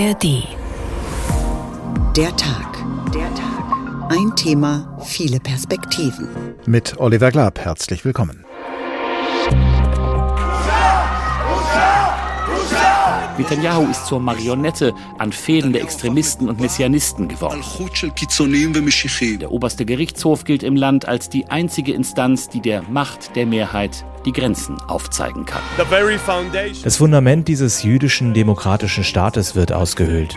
ARD. Der Tag. Der Tag. Ein Thema, viele Perspektiven. Mit Oliver Glab, herzlich willkommen. Netanyahu ist zur Marionette an Fehlen der Extremisten und Messianisten geworden. Der oberste Gerichtshof gilt im Land als die einzige Instanz, die der Macht der Mehrheit die Grenzen aufzeigen kann. Das Fundament dieses jüdischen demokratischen Staates wird ausgehöhlt.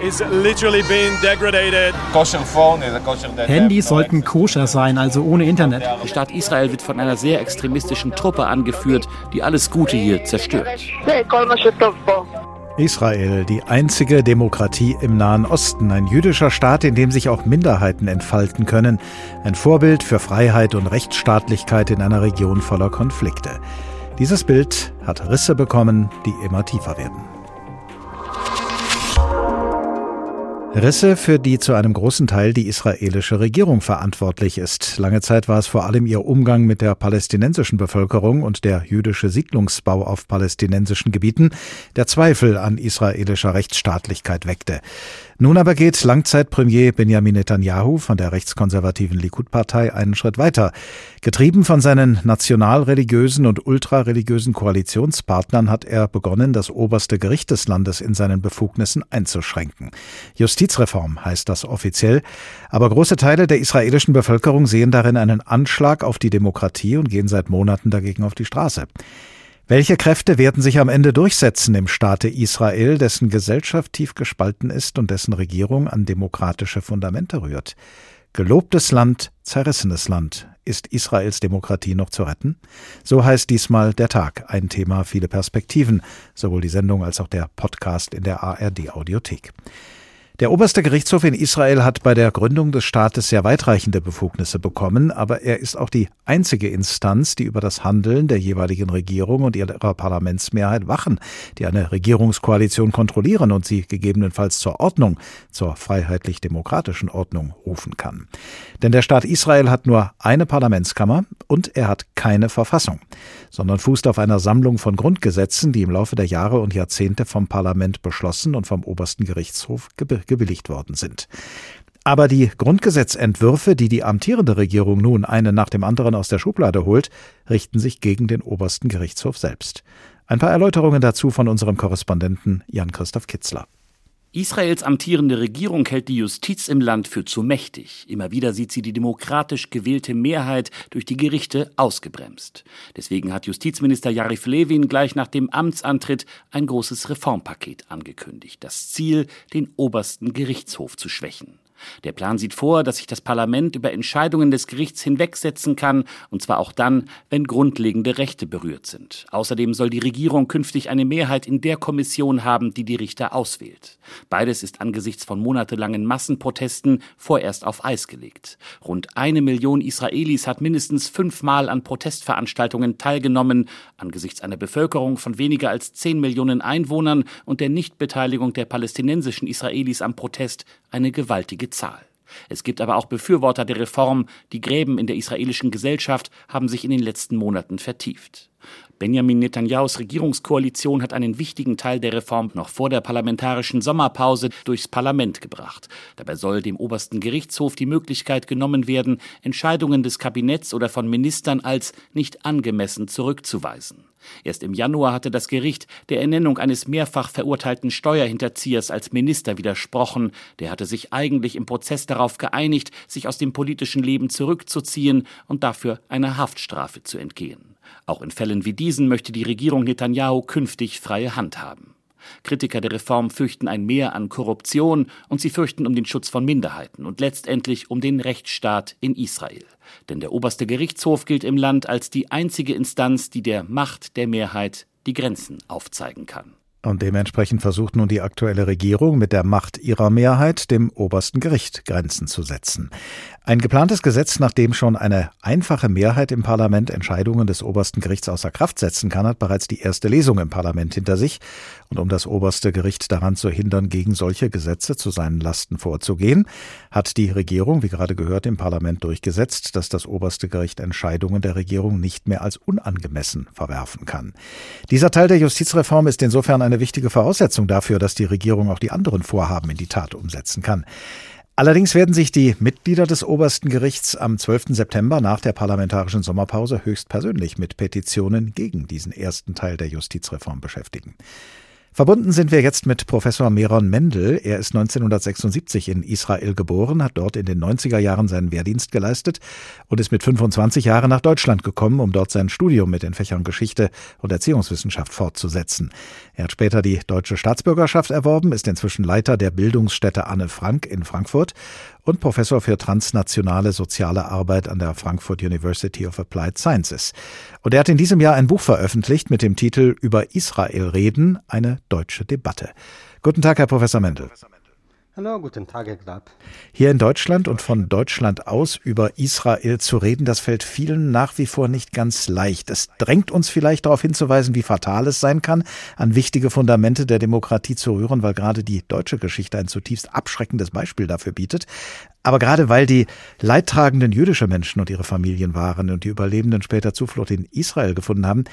Handys sollten koscher sein, also ohne Internet. Der Staat Israel wird von einer sehr extremistischen Truppe angeführt, die alles Gute hier zerstört. Israel, die einzige Demokratie im Nahen Osten, ein jüdischer Staat, in dem sich auch Minderheiten entfalten können, ein Vorbild für Freiheit und Rechtsstaatlichkeit in einer Region voller Konflikte. Dieses Bild hat Risse bekommen, die immer tiefer werden. Risse, für die zu einem großen Teil die israelische Regierung verantwortlich ist. Lange Zeit war es vor allem ihr Umgang mit der palästinensischen Bevölkerung und der jüdische Siedlungsbau auf palästinensischen Gebieten, der Zweifel an israelischer Rechtsstaatlichkeit weckte. Nun aber geht Langzeitpremier Benjamin Netanyahu von der rechtskonservativen Likud-Partei einen Schritt weiter. Getrieben von seinen nationalreligiösen und ultrareligiösen Koalitionspartnern hat er begonnen, das oberste Gericht des Landes in seinen Befugnissen einzuschränken. Justizreform heißt das offiziell, aber große Teile der israelischen Bevölkerung sehen darin einen Anschlag auf die Demokratie und gehen seit Monaten dagegen auf die Straße. Welche Kräfte werden sich am Ende durchsetzen im Staate Israel, dessen Gesellschaft tief gespalten ist und dessen Regierung an demokratische Fundamente rührt? Gelobtes Land, zerrissenes Land. Ist Israels Demokratie noch zu retten? So heißt diesmal der Tag. Ein Thema, viele Perspektiven. Sowohl die Sendung als auch der Podcast in der ARD Audiothek. Der oberste Gerichtshof in Israel hat bei der Gründung des Staates sehr weitreichende Befugnisse bekommen, aber er ist auch die einzige Instanz, die über das Handeln der jeweiligen Regierung und ihrer Parlamentsmehrheit wachen, die eine Regierungskoalition kontrollieren und sie gegebenenfalls zur Ordnung, zur freiheitlich-demokratischen Ordnung rufen kann. Denn der Staat Israel hat nur eine Parlamentskammer und er hat keine Verfassung, sondern fußt auf einer Sammlung von Grundgesetzen, die im Laufe der Jahre und Jahrzehnte vom Parlament beschlossen und vom obersten Gerichtshof gebilligt worden sind. Aber die Grundgesetzentwürfe, die die amtierende Regierung nun einen nach dem anderen aus der Schublade holt, richten sich gegen den obersten Gerichtshof selbst. Ein paar Erläuterungen dazu von unserem Korrespondenten Jan-Christoph Kitzler. Israels amtierende Regierung hält die Justiz im Land für zu mächtig. Immer wieder sieht sie die demokratisch gewählte Mehrheit durch die Gerichte ausgebremst. Deswegen hat Justizminister Yarif Levin gleich nach dem Amtsantritt ein großes Reformpaket angekündigt. Das Ziel, den obersten Gerichtshof zu schwächen. Der Plan sieht vor, dass sich das Parlament über Entscheidungen des Gerichts hinwegsetzen kann, und zwar auch dann, wenn grundlegende Rechte berührt sind. Außerdem soll die Regierung künftig eine Mehrheit in der Kommission haben, die die Richter auswählt. Beides ist angesichts von monatelangen Massenprotesten vorerst auf Eis gelegt. Rund eine Million Israelis hat mindestens fünfmal an Protestveranstaltungen teilgenommen. Angesichts einer Bevölkerung von weniger als zehn Millionen Einwohnern und der Nichtbeteiligung der palästinensischen Israelis am Protest eine gewaltige Zahl. Es gibt aber auch Befürworter der Reform. Die Gräben in der israelischen Gesellschaft haben sich in den letzten Monaten vertieft. Benjamin Netanyahus Regierungskoalition hat einen wichtigen Teil der Reform noch vor der parlamentarischen Sommerpause durchs Parlament gebracht. Dabei soll dem obersten Gerichtshof die Möglichkeit genommen werden, Entscheidungen des Kabinetts oder von Ministern als nicht angemessen zurückzuweisen. Erst im Januar hatte das Gericht der Ernennung eines mehrfach verurteilten Steuerhinterziehers als Minister widersprochen. Der hatte sich eigentlich im Prozess darauf geeinigt, sich aus dem politischen Leben zurückzuziehen und dafür einer Haftstrafe zu entgehen. Auch in Fällen wie diesen möchte die Regierung Netanyahu künftig freie Hand haben. Kritiker der Reform fürchten ein Mehr an Korruption und sie fürchten um den Schutz von Minderheiten und letztendlich um den Rechtsstaat in Israel. Denn der oberste Gerichtshof gilt im Land als die einzige Instanz, die der Macht der Mehrheit die Grenzen aufzeigen kann. Und dementsprechend versucht nun die aktuelle Regierung mit der Macht ihrer Mehrheit dem obersten Gericht Grenzen zu setzen. Ein geplantes Gesetz, nach dem schon eine einfache Mehrheit im Parlament Entscheidungen des obersten Gerichts außer Kraft setzen kann, hat bereits die erste Lesung im Parlament hinter sich. Und um das oberste Gericht daran zu hindern, gegen solche Gesetze zu seinen Lasten vorzugehen, hat die Regierung, wie gerade gehört, im Parlament durchgesetzt, dass das oberste Gericht Entscheidungen der Regierung nicht mehr als unangemessen verwerfen kann. Dieser Teil der Justizreform ist insofern eine wichtige Voraussetzung dafür, dass die Regierung auch die anderen Vorhaben in die Tat umsetzen kann. Allerdings werden sich die Mitglieder des obersten Gerichts am 12. September nach der parlamentarischen Sommerpause höchstpersönlich mit Petitionen gegen diesen ersten Teil der Justizreform beschäftigen. Verbunden sind wir jetzt mit Professor Meron Mendel. Er ist 1976 in Israel geboren, hat dort in den 90er Jahren seinen Wehrdienst geleistet und ist mit 25 Jahren nach Deutschland gekommen, um dort sein Studium mit den Fächern Geschichte und Erziehungswissenschaft fortzusetzen. Er hat später die deutsche Staatsbürgerschaft erworben, ist inzwischen Leiter der Bildungsstätte Anne Frank in Frankfurt und Professor für transnationale soziale Arbeit an der Frankfurt University of Applied Sciences. Und er hat in diesem Jahr ein Buch veröffentlicht mit dem Titel Über Israel reden, eine deutsche Debatte. Guten Tag, Herr Professor Mendel. Hallo, guten Tag, Herr Glatt. Hier in Deutschland und von Deutschland aus über Israel zu reden, das fällt vielen nach wie vor nicht ganz leicht. Es drängt uns vielleicht darauf hinzuweisen, wie fatal es sein kann, an wichtige Fundamente der Demokratie zu rühren, weil gerade die deutsche Geschichte ein zutiefst abschreckendes Beispiel dafür bietet. Aber gerade weil die leidtragenden jüdische Menschen und ihre Familien waren und die Überlebenden später Zuflucht in Israel gefunden haben,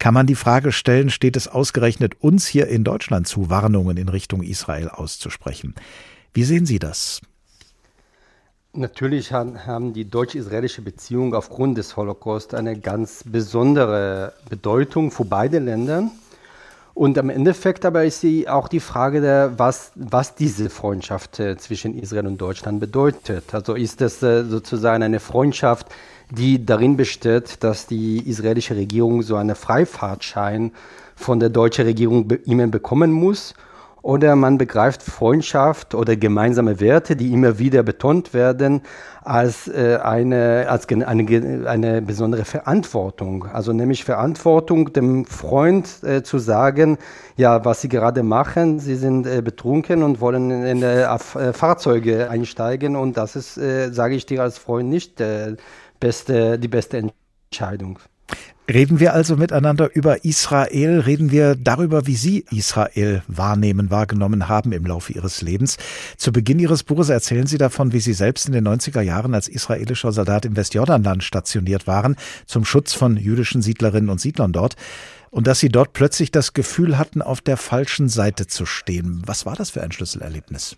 kann man die Frage stellen, steht es ausgerechnet uns hier in Deutschland zu, Warnungen in Richtung Israel auszusprechen? Wie sehen Sie das? Natürlich haben die deutsch-israelische Beziehungen aufgrund des Holocaust eine ganz besondere Bedeutung für beide Länder. Und am Endeffekt aber ist sie auch die Frage, der, was, was diese Freundschaft äh, zwischen Israel und Deutschland bedeutet. Also ist das äh, sozusagen eine Freundschaft, die darin besteht, dass die israelische Regierung so einen Freifahrtschein von der deutschen Regierung immer bekommen muss. Oder man begreift Freundschaft oder gemeinsame Werte, die immer wieder betont werden, als, äh, eine, als eine, eine besondere Verantwortung. Also nämlich Verantwortung, dem Freund äh, zu sagen, ja, was sie gerade machen, sie sind äh, betrunken und wollen in äh, Fahrzeuge einsteigen und das ist, äh, sage ich dir als Freund, nicht äh, beste, die beste Entscheidung. Reden wir also miteinander über Israel, reden wir darüber, wie Sie Israel wahrnehmen, wahrgenommen haben im Laufe Ihres Lebens. Zu Beginn Ihres Buches erzählen Sie davon, wie Sie selbst in den 90er Jahren als israelischer Soldat im Westjordanland stationiert waren, zum Schutz von jüdischen Siedlerinnen und Siedlern dort. Und dass Sie dort plötzlich das Gefühl hatten, auf der falschen Seite zu stehen. Was war das für ein Schlüsselerlebnis?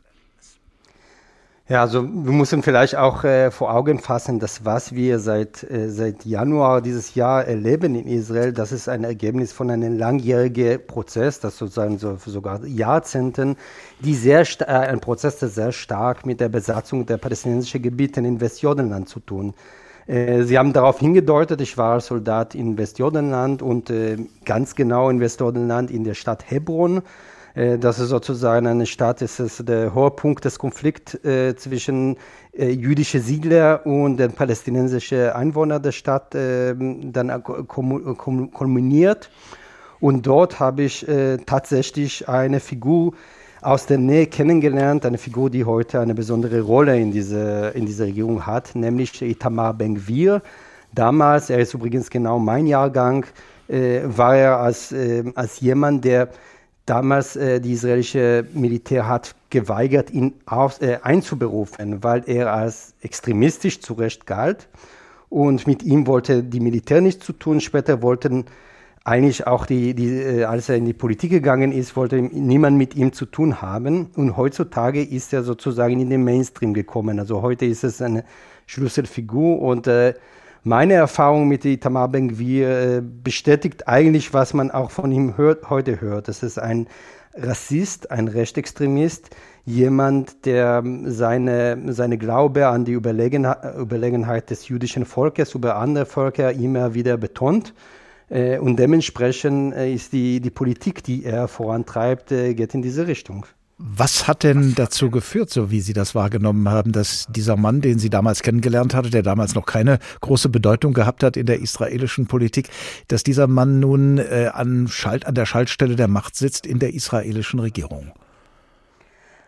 Ja, also wir müssen vielleicht auch äh, vor Augen fassen, dass was wir seit, äh, seit Januar dieses Jahr erleben in Israel, das ist ein Ergebnis von einem langjährigen Prozess, das sozusagen so, sogar Jahrzehnten, die sehr äh, ein Prozess, der sehr stark mit der Besatzung der palästinensischen Gebiete in Westjordanland zu tun. Äh, Sie haben darauf hingedeutet, ich war Soldat in Westjordanland und äh, ganz genau in Westjordanland in der Stadt Hebron. Äh, das ist sozusagen eine Stadt, das ist der hohe Punkt des Konflikts äh, zwischen äh, jüdischen Siedler und den palästinensischen Einwohnern der Stadt dann kulminiert. Und dort habe ich tatsächlich eine Figur aus der Nähe kennengelernt, eine Figur, die heute eine besondere Rolle in dieser, in dieser Regierung hat, nämlich Itamar Ben-Gvir. Damals, er ist übrigens genau mein Jahrgang, äh, war er als, äh, als jemand, der damals äh, die israelische Militär hat geweigert, ihn auf, äh, einzuberufen, weil er als extremistisch zu Recht galt. Und mit ihm wollte die Militär nichts zu tun. Später wollten eigentlich auch die, die äh, als er in die Politik gegangen ist, wollte niemand mit ihm zu tun haben. Und heutzutage ist er sozusagen in den Mainstream gekommen. Also heute ist es eine Schlüsselfigur und äh, meine Erfahrung mit Itamar Ben-Gvir äh, bestätigt eigentlich, was man auch von ihm hört, heute hört. Das ist ein Rassist, ein Rechtsextremist, jemand, der seine, seine Glaube an die Überlegenheit, Überlegenheit des jüdischen Volkes über andere Völker immer wieder betont. Äh, und dementsprechend äh, ist die, die Politik, die er vorantreibt, geht in diese Richtung. Was hat denn dazu geführt, so wie Sie das wahrgenommen haben, dass dieser Mann, den Sie damals kennengelernt hatte, der damals noch keine große Bedeutung gehabt hat in der israelischen Politik, dass dieser Mann nun äh, an, Schalt, an der Schaltstelle der Macht sitzt in der israelischen Regierung?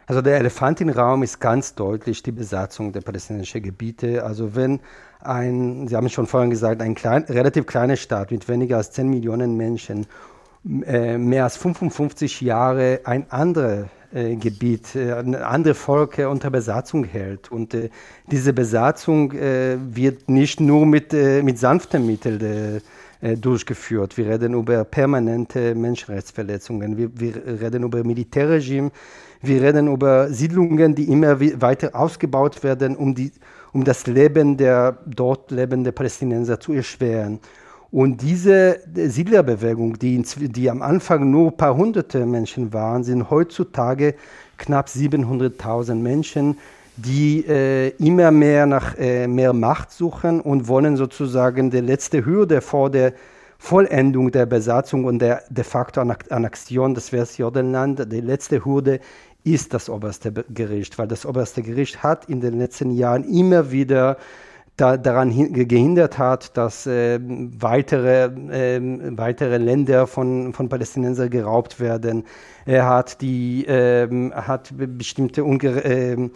Also der Elefant im Raum ist ganz deutlich die Besatzung der palästinensischen Gebiete. Also wenn ein, Sie haben schon vorhin gesagt, ein klein, relativ kleiner Staat mit weniger als 10 Millionen Menschen äh, mehr als 55 Jahre ein anderer äh, Gebiet, äh, andere Volk unter Besatzung hält. Und äh, diese Besatzung wird nicht nur mit, mit sanften Mitteln äh, durchgeführt. Wir reden über permanente Menschenrechtsverletzungen. Wir, wir reden über Militärregime. Wir reden über Siedlungen, die immer weiter ausgebaut werden, um, die, um das Leben der dort lebenden Palästinenser zu erschweren. Und diese Siedlerbewegung, die, die am Anfang nur ein paar hunderte Menschen waren, sind heutzutage knapp 700.000 Menschen, die äh, immer mehr nach äh, mehr Macht suchen und wollen sozusagen die letzte Hürde vor der Vollendung der Besatzung und der de facto Annexion des Westjordanland, die letzte Hürde ist das oberste Gericht, weil das oberste Gericht hat in den letzten Jahren immer wieder da, daran gehindert hat, dass äh, weitere, äh, weitere Länder von, von Palästinensern geraubt werden. Er hat, die, äh, hat bestimmte Unge ähm,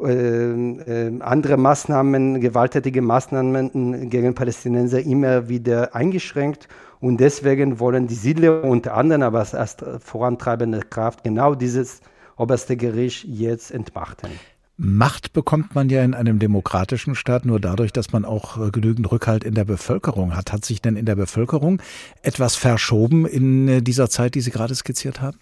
ähm, ähm, andere Maßnahmen, gewalttätige Maßnahmen gegen Palästinenser immer wieder eingeschränkt. Und deswegen wollen die Siedler unter anderem, aber als vorantreibende Kraft, genau dieses oberste Gericht jetzt entmachten. Macht bekommt man ja in einem demokratischen Staat nur dadurch, dass man auch äh, genügend Rückhalt in der Bevölkerung hat. Hat sich denn in der Bevölkerung etwas verschoben in äh, dieser Zeit, die Sie gerade skizziert haben?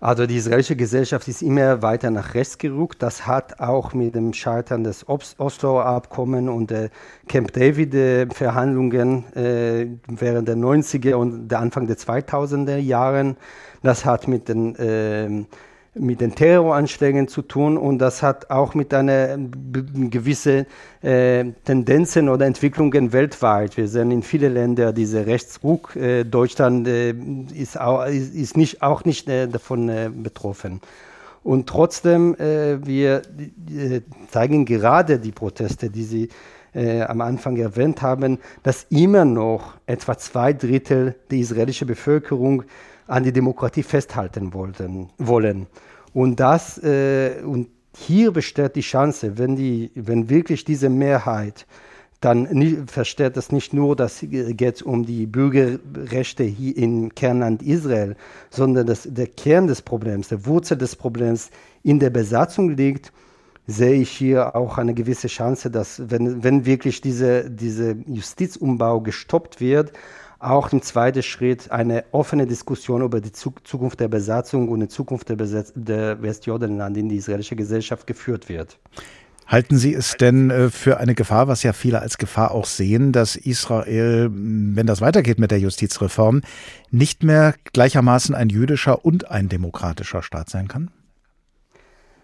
Also die israelische Gesellschaft ist immer weiter nach rechts gerückt. Das hat auch mit dem Scheitern des Osloer Abkommen und der Camp David Verhandlungen äh, während der 90er und der Anfang der 2000er Jahren, das hat mit den äh, mit den Terroranschlägen zu tun und das hat auch mit einer gewissen äh, Tendenzen oder Entwicklungen weltweit. Wir sehen in vielen Ländern diese Rechtsruck. Äh, Deutschland äh, ist, auch, ist, nicht, auch nicht äh, davon äh, betroffen. Und trotzdem, äh, wir zeigen gerade die Proteste, die Sie am Anfang erwähnt haben, dass immer noch etwa zwei Drittel der israelischen Bevölkerung an die Demokratie festhalten wollten, wollen. Und das äh, und hier besteht die Chance, wenn die, wenn wirklich diese Mehrheit dann versteht das nicht nur, dass geht um die Bürgerrechte hier im Kernland Israel, sondern dass der Kern des Problems, der Wurzel des Problems in der Besatzung liegt, sehe ich hier auch eine gewisse Chance, dass wenn, wenn wirklich diese, diese Justizumbau gestoppt wird, auch im zweiten Schritt eine offene Diskussion über die Zukunft der Besatzung und die Zukunft der, Besetz der Westjordanland in die israelische Gesellschaft geführt wird. Halten Sie es denn äh, für eine Gefahr, was ja viele als Gefahr auch sehen, dass Israel, wenn das weitergeht mit der Justizreform, nicht mehr gleichermaßen ein jüdischer und ein demokratischer Staat sein kann?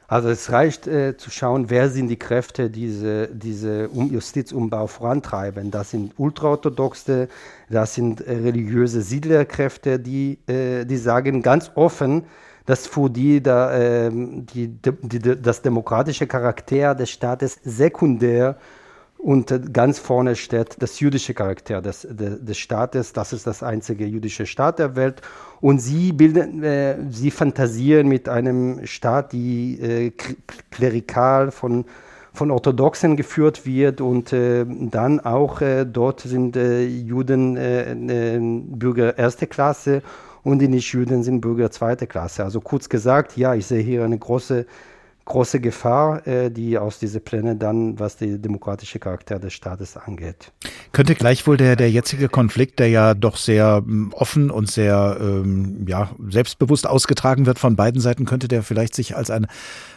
Also es reicht äh, zu schauen, wer sind die Kräfte, die diese, diese um Justizumbau vorantreiben. Das sind ultraorthodoxe, das sind äh, religiöse Siedlerkräfte, die, äh, die sagen ganz offen, dass für die, da, ähm, die, die, die, das demokratische Charakter des Staates sekundär und ganz vorne steht das jüdische Charakter des, des, des, Staates. Das ist das einzige jüdische Staat der Welt. Und sie bilden, äh, sie fantasieren mit einem Staat, die äh, klerikal von, von Orthodoxen geführt wird und äh, dann auch äh, dort sind äh, Juden äh, Bürger erste Klasse und die Nicht-Juden sind Bürger zweite Klasse. Also kurz gesagt, ja, ich sehe hier eine große große Gefahr, äh, die aus diesen Plänen dann, was den demokratischen Charakter des Staates angeht. Könnte gleichwohl der, der jetzige Konflikt, der ja doch sehr ähm, offen und sehr ähm, ja, selbstbewusst ausgetragen wird von beiden Seiten, könnte der vielleicht sich als ein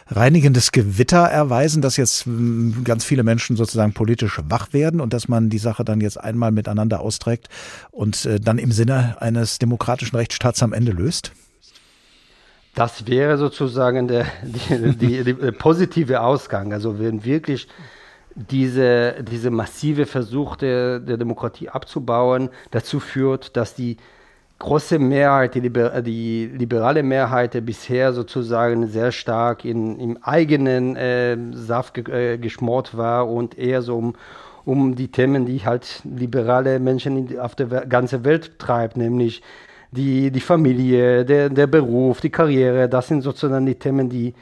reinigendes Gewitter erweisen, dass jetzt ähm, ganz viele Menschen sozusagen politisch wach werden und dass man die Sache dann jetzt einmal miteinander austrägt und äh, dann im Sinne eines demokratischen Rechtsstaats am Ende löst? Das wäre sozusagen der die, die, die positive Ausgang. Also wenn wirklich diese, diese massive Versuch der, der Demokratie abzubauen dazu führt, dass die große Mehrheit, die, Liber die liberale Mehrheit bisher sozusagen sehr stark in, im eigenen äh, Saft ge äh, geschmort war und eher so um, um die Themen, die halt liberale Menschen auf der ganzen Welt treibt, nämlich die, die Familie, der, der Beruf, die Karriere, das sind sozusagen die Themen, die,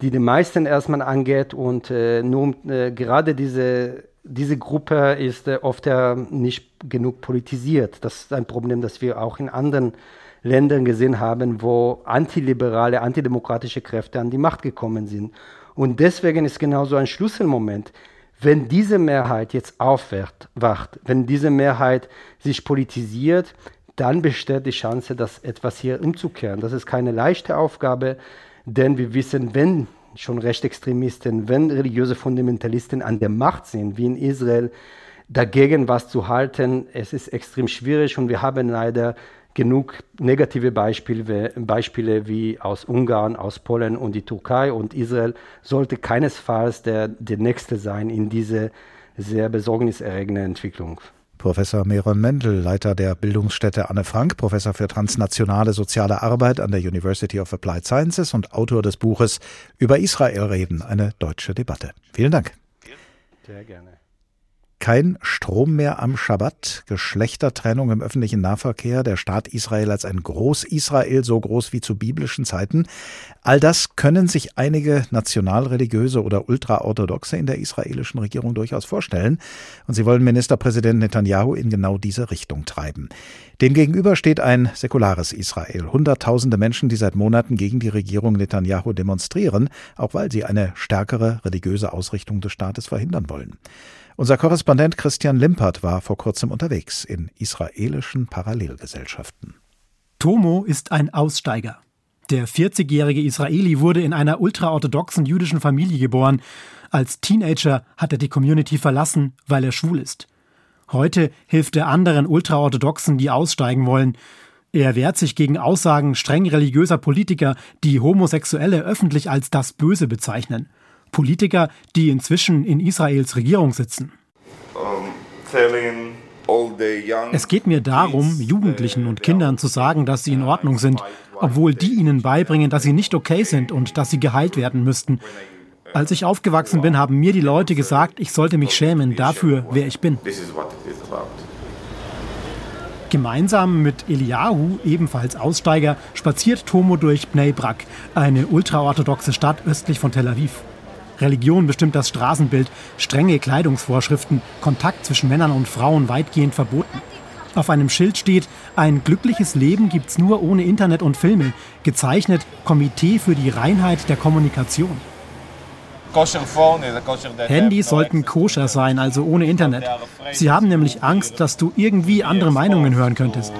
die den meisten erstmal angeht. Und äh, nur äh, gerade diese, diese Gruppe ist äh, oft ja nicht genug politisiert. Das ist ein Problem, das wir auch in anderen Ländern gesehen haben, wo antiliberale, antidemokratische Kräfte an die Macht gekommen sind. Und deswegen ist genau so ein Schlüsselmoment Wenn diese Mehrheit jetzt aufwacht, wenn diese Mehrheit sich politisiert, dann besteht die Chance, dass etwas hier umzukehren. Das ist keine leichte Aufgabe, denn wir wissen, wenn schon Rechtsextremisten, wenn religiöse Fundamentalisten an der Macht sind, wie in Israel, dagegen was zu halten, es ist extrem schwierig und wir haben leider genug negative Beispiele, Beispiele wie aus Ungarn, aus Polen und die Türkei und Israel sollte keinesfalls der, der nächste sein in diese sehr besorgniserregende Entwicklung. Professor Meron Mendel, Leiter der Bildungsstätte Anne Frank, Professor für transnationale soziale Arbeit an der University of Applied Sciences und Autor des Buches Über Israel reden, eine deutsche Debatte. Vielen Dank. Sehr gerne. Kein Strom mehr am Schabbat, Geschlechtertrennung im öffentlichen Nahverkehr, der Staat Israel als ein Groß-Israel, so groß wie zu biblischen Zeiten. All das können sich einige nationalreligiöse oder ultraorthodoxe in der israelischen Regierung durchaus vorstellen. Und sie wollen Ministerpräsident Netanyahu in genau diese Richtung treiben. Demgegenüber steht ein säkulares Israel. Hunderttausende Menschen, die seit Monaten gegen die Regierung Netanyahu demonstrieren, auch weil sie eine stärkere religiöse Ausrichtung des Staates verhindern wollen. Unser Korrespondent Christian Limpert war vor kurzem unterwegs in israelischen Parallelgesellschaften. Tomo ist ein Aussteiger. Der 40-jährige Israeli wurde in einer ultraorthodoxen jüdischen Familie geboren. Als Teenager hat er die Community verlassen, weil er schwul ist. Heute hilft er anderen Ultraorthodoxen, die aussteigen wollen. Er wehrt sich gegen Aussagen streng religiöser Politiker, die Homosexuelle öffentlich als das Böse bezeichnen. Politiker, die inzwischen in Israels Regierung sitzen. Es geht mir darum, Jugendlichen und Kindern zu sagen, dass sie in Ordnung sind, obwohl die ihnen beibringen, dass sie nicht okay sind und dass sie geheilt werden müssten. Als ich aufgewachsen bin, haben mir die Leute gesagt, ich sollte mich schämen dafür, wer ich bin. Gemeinsam mit Eliyahu, ebenfalls Aussteiger, spaziert Tomo durch Bnei Brak, eine ultraorthodoxe Stadt östlich von Tel Aviv. Religion bestimmt das Straßenbild, strenge Kleidungsvorschriften, Kontakt zwischen Männern und Frauen weitgehend verboten. Auf einem Schild steht, ein glückliches Leben gibt's nur ohne Internet und Filme, gezeichnet Komitee für die Reinheit der Kommunikation. Handys sollten koscher sein, also ohne Internet. Sie haben nämlich Angst, dass du irgendwie andere Meinungen hören könntest.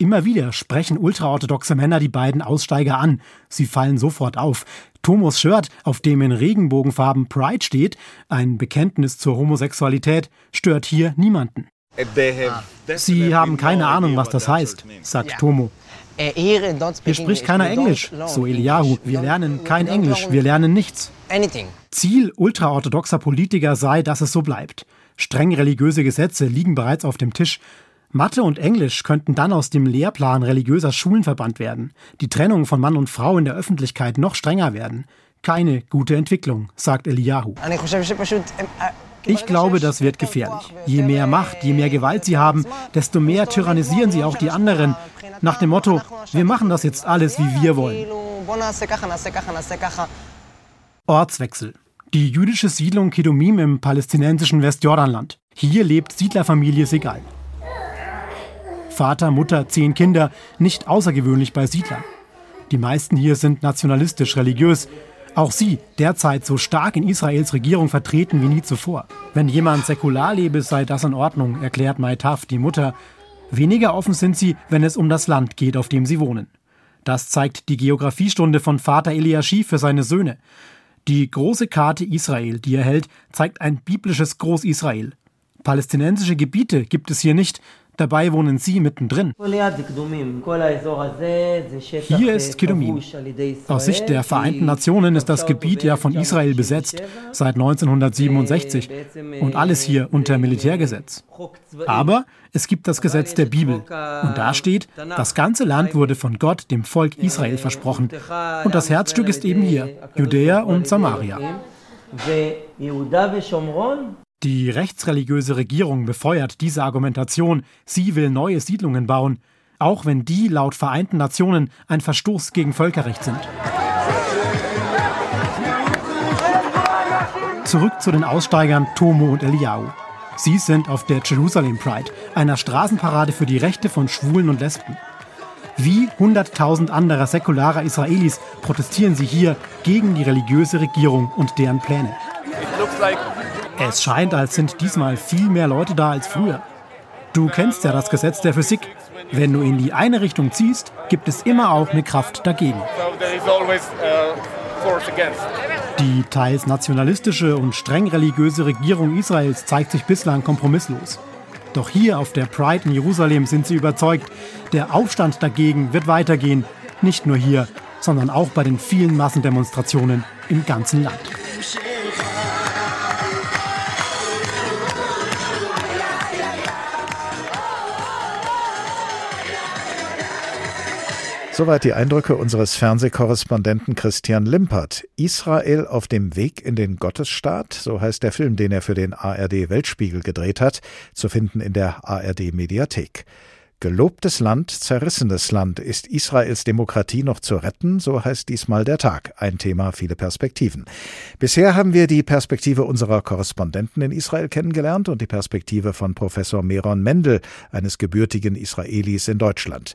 Immer wieder sprechen ultraorthodoxe Männer die beiden Aussteiger an. Sie fallen sofort auf. Tomos Shirt, auf dem in Regenbogenfarben Pride steht, ein Bekenntnis zur Homosexualität, stört hier niemanden. Sie haben keine Ahnung, was das heißt, sagt Tomo. Hier spricht keiner Englisch, so Eliyahu. Wir lernen kein Englisch, wir lernen nichts. Ziel ultraorthodoxer Politiker sei, dass es so bleibt. Streng religiöse Gesetze liegen bereits auf dem Tisch. Mathe und Englisch könnten dann aus dem Lehrplan religiöser Schulen verbannt werden, die Trennung von Mann und Frau in der Öffentlichkeit noch strenger werden. Keine gute Entwicklung, sagt Eliyahu. Ich glaube, das wird gefährlich. Je mehr Macht, je mehr Gewalt sie haben, desto mehr tyrannisieren sie auch die anderen. Nach dem Motto, wir machen das jetzt alles, wie wir wollen. Ortswechsel. Die jüdische Siedlung Kedumim im palästinensischen Westjordanland. Hier lebt Siedlerfamilie Segal. Vater, Mutter, zehn Kinder, nicht außergewöhnlich bei Siedlern. Die meisten hier sind nationalistisch religiös. Auch sie, derzeit so stark in Israels Regierung vertreten wie nie zuvor. Wenn jemand säkular lebe, sei das in Ordnung, erklärt Maitaf, die Mutter. Weniger offen sind sie, wenn es um das Land geht, auf dem sie wohnen. Das zeigt die Geographiestunde von Vater Eliashiv für seine Söhne. Die große Karte Israel, die er hält, zeigt ein biblisches Groß-Israel. Palästinensische Gebiete gibt es hier nicht, Dabei wohnen sie mittendrin. Hier ist Kedumim. Aus Sicht der Vereinten Nationen ist das Gebiet ja von Israel besetzt, seit 1967. Und alles hier unter Militärgesetz. Aber es gibt das Gesetz der Bibel. Und da steht, das ganze Land wurde von Gott dem Volk Israel versprochen. Und das Herzstück ist eben hier, Judäa und Samaria. Die rechtsreligiöse Regierung befeuert diese Argumentation, sie will neue Siedlungen bauen, auch wenn die laut Vereinten Nationen ein Verstoß gegen Völkerrecht sind. Zurück zu den Aussteigern Tomo und Eliyahu. Sie sind auf der Jerusalem Pride, einer Straßenparade für die Rechte von Schwulen und Lesben. Wie 100.000 anderer säkularer Israelis protestieren sie hier gegen die religiöse Regierung und deren Pläne. Es scheint, als sind diesmal viel mehr Leute da als früher. Du kennst ja das Gesetz der Physik. Wenn du in die eine Richtung ziehst, gibt es immer auch eine Kraft dagegen. Die teils nationalistische und streng religiöse Regierung Israels zeigt sich bislang kompromisslos. Doch hier auf der Pride in Jerusalem sind sie überzeugt, der Aufstand dagegen wird weitergehen, nicht nur hier, sondern auch bei den vielen Massendemonstrationen im ganzen Land. Soweit die Eindrücke unseres Fernsehkorrespondenten Christian Limpert. Israel auf dem Weg in den Gottesstaat, so heißt der Film, den er für den ARD Weltspiegel gedreht hat, zu finden in der ARD Mediathek. Gelobtes Land, zerrissenes Land. Ist Israels Demokratie noch zu retten? So heißt diesmal der Tag. Ein Thema, viele Perspektiven. Bisher haben wir die Perspektive unserer Korrespondenten in Israel kennengelernt und die Perspektive von Professor Meron Mendel, eines gebürtigen Israelis in Deutschland.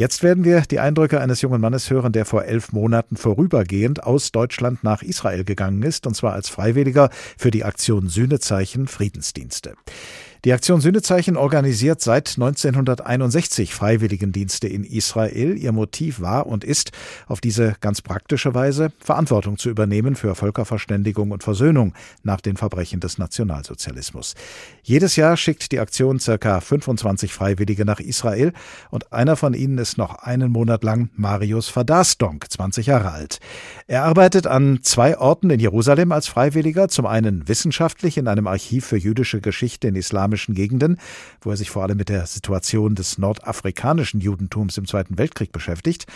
Jetzt werden wir die Eindrücke eines jungen Mannes hören, der vor elf Monaten vorübergehend aus Deutschland nach Israel gegangen ist, und zwar als Freiwilliger für die Aktion Sühnezeichen Friedensdienste. Die Aktion Sündezeichen organisiert seit 1961 Freiwilligendienste in Israel. Ihr Motiv war und ist, auf diese ganz praktische Weise Verantwortung zu übernehmen für Völkerverständigung und Versöhnung nach den Verbrechen des Nationalsozialismus. Jedes Jahr schickt die Aktion circa 25 Freiwillige nach Israel und einer von ihnen ist noch einen Monat lang Marius Fadasdonk, 20 Jahre alt. Er arbeitet an zwei Orten in Jerusalem als Freiwilliger, zum einen wissenschaftlich in einem Archiv für jüdische Geschichte in Islam islamischen Gegenden, wo er sich vor allem mit der Situation des nordafrikanischen Judentums im Zweiten Weltkrieg beschäftigt,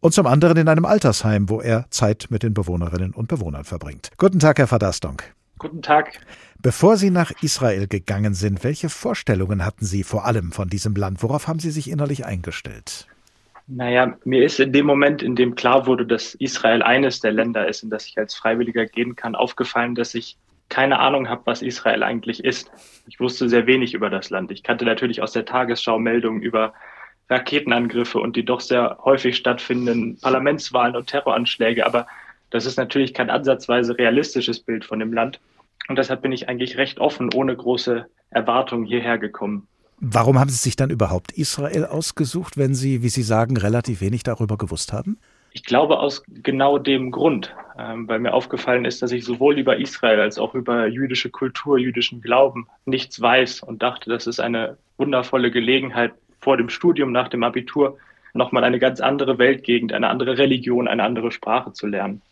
und zum anderen in einem Altersheim, wo er Zeit mit den Bewohnerinnen und Bewohnern verbringt. Guten Tag, Herr Verdastonk. Guten Tag. Bevor Sie nach Israel gegangen sind, welche Vorstellungen hatten Sie vor allem von diesem Land? Worauf haben Sie sich innerlich eingestellt? Naja, mir ist in dem Moment, in dem klar wurde, dass Israel eines der Länder ist, in das ich als Freiwilliger gehen kann, aufgefallen, dass ich keine Ahnung habe, was Israel eigentlich ist. Ich wusste sehr wenig über das Land. Ich kannte natürlich aus der Tagesschau Meldungen über Raketenangriffe und die doch sehr häufig stattfindenden Parlamentswahlen und Terroranschläge, aber das ist natürlich kein ansatzweise realistisches Bild von dem Land. Und deshalb bin ich eigentlich recht offen, ohne große Erwartungen hierher gekommen. Warum haben Sie sich dann überhaupt Israel ausgesucht, wenn Sie, wie Sie sagen, relativ wenig darüber gewusst haben? Ich glaube aus genau dem Grund, ähm, weil mir aufgefallen ist, dass ich sowohl über Israel als auch über jüdische Kultur, jüdischen Glauben nichts weiß und dachte, das ist eine wundervolle Gelegenheit vor dem Studium, nach dem Abitur, nochmal eine ganz andere Weltgegend, eine andere Religion, eine andere Sprache zu lernen.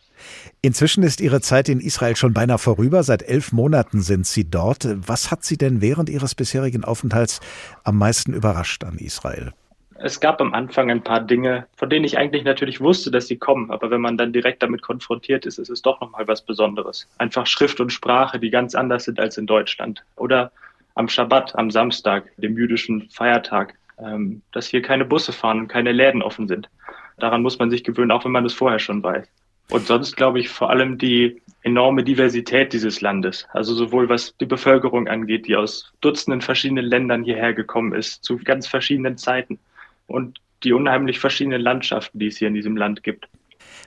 Inzwischen ist Ihre Zeit in Israel schon beinahe vorüber. Seit elf Monaten sind Sie dort. Was hat Sie denn während Ihres bisherigen Aufenthalts am meisten überrascht an Israel? Es gab am Anfang ein paar Dinge, von denen ich eigentlich natürlich wusste, dass sie kommen, aber wenn man dann direkt damit konfrontiert ist, ist es doch nochmal was Besonderes. Einfach Schrift und Sprache, die ganz anders sind als in Deutschland. Oder am Schabbat, am Samstag, dem jüdischen Feiertag, ähm, dass hier keine Busse fahren und keine Läden offen sind. Daran muss man sich gewöhnen, auch wenn man es vorher schon weiß. Und sonst glaube ich vor allem die enorme Diversität dieses Landes. Also sowohl was die Bevölkerung angeht, die aus Dutzenden verschiedenen Ländern hierher gekommen ist, zu ganz verschiedenen Zeiten und die unheimlich verschiedenen Landschaften, die es hier in diesem Land gibt.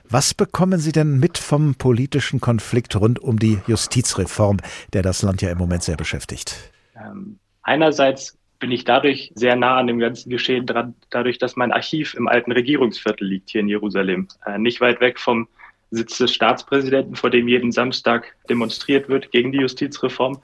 Was bekommen Sie denn mit vom politischen Konflikt rund um die Justizreform, der das Land ja im Moment sehr beschäftigt? Ähm, einerseits bin ich dadurch sehr nah an dem ganzen Geschehen dran, dadurch, dass mein Archiv im alten Regierungsviertel liegt hier in Jerusalem, äh, nicht weit weg vom Sitz des Staatspräsidenten, vor dem jeden Samstag demonstriert wird gegen die Justizreform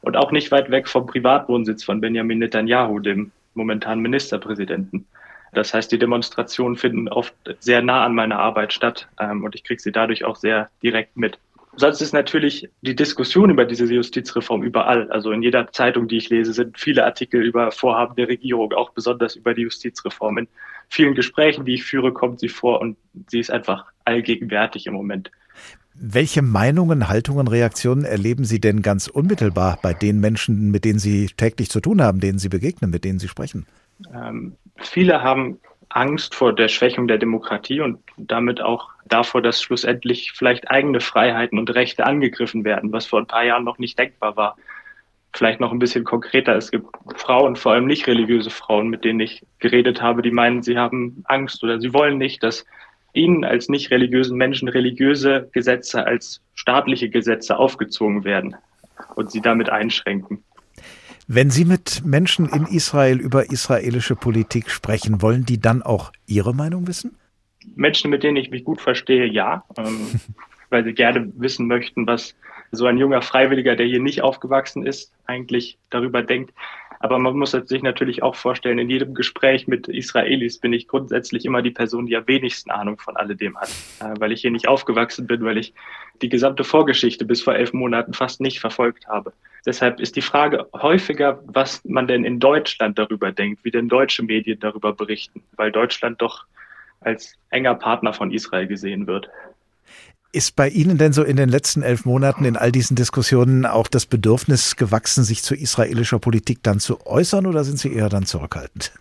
und auch nicht weit weg vom Privatwohnsitz von Benjamin Netanyahu, dem momentanen Ministerpräsidenten. Das heißt, die Demonstrationen finden oft sehr nah an meiner Arbeit statt ähm, und ich kriege sie dadurch auch sehr direkt mit. Sonst ist natürlich die Diskussion über diese Justizreform überall. Also in jeder Zeitung, die ich lese, sind viele Artikel über Vorhaben der Regierung, auch besonders über die Justizreform. In vielen Gesprächen, die ich führe, kommt sie vor und sie ist einfach allgegenwärtig im Moment. Welche Meinungen, Haltungen, Reaktionen erleben Sie denn ganz unmittelbar bei den Menschen, mit denen Sie täglich zu tun haben, denen Sie begegnen, mit denen Sie sprechen? Ähm, viele haben Angst vor der Schwächung der Demokratie und damit auch davor, dass schlussendlich vielleicht eigene Freiheiten und Rechte angegriffen werden, was vor ein paar Jahren noch nicht denkbar war. Vielleicht noch ein bisschen konkreter. Es gibt Frauen, vor allem nicht religiöse Frauen, mit denen ich geredet habe, die meinen, sie haben Angst oder sie wollen nicht, dass ihnen als nicht religiösen Menschen religiöse Gesetze als staatliche Gesetze aufgezwungen werden. und sie damit einschränken. Wenn Sie mit Menschen in Israel über israelische Politik sprechen, wollen die dann auch Ihre Meinung wissen? Menschen, mit denen ich mich gut verstehe, ja, ähm, weil sie gerne wissen möchten, was so ein junger Freiwilliger, der hier nicht aufgewachsen ist, eigentlich darüber denkt. Aber man muss sich natürlich auch vorstellen, in jedem Gespräch mit Israelis bin ich grundsätzlich immer die Person, die am wenigsten Ahnung von alledem hat, äh, weil ich hier nicht aufgewachsen bin, weil ich die gesamte Vorgeschichte bis vor elf Monaten fast nicht verfolgt habe. Deshalb ist die Frage häufiger, was man denn in Deutschland darüber denkt, wie denn deutsche Medien darüber berichten, weil Deutschland doch als enger Partner von Israel gesehen wird. Ist bei Ihnen denn so in den letzten elf Monaten in all diesen Diskussionen auch das Bedürfnis gewachsen, sich zu israelischer Politik dann zu äußern oder sind Sie eher dann zurückhaltend?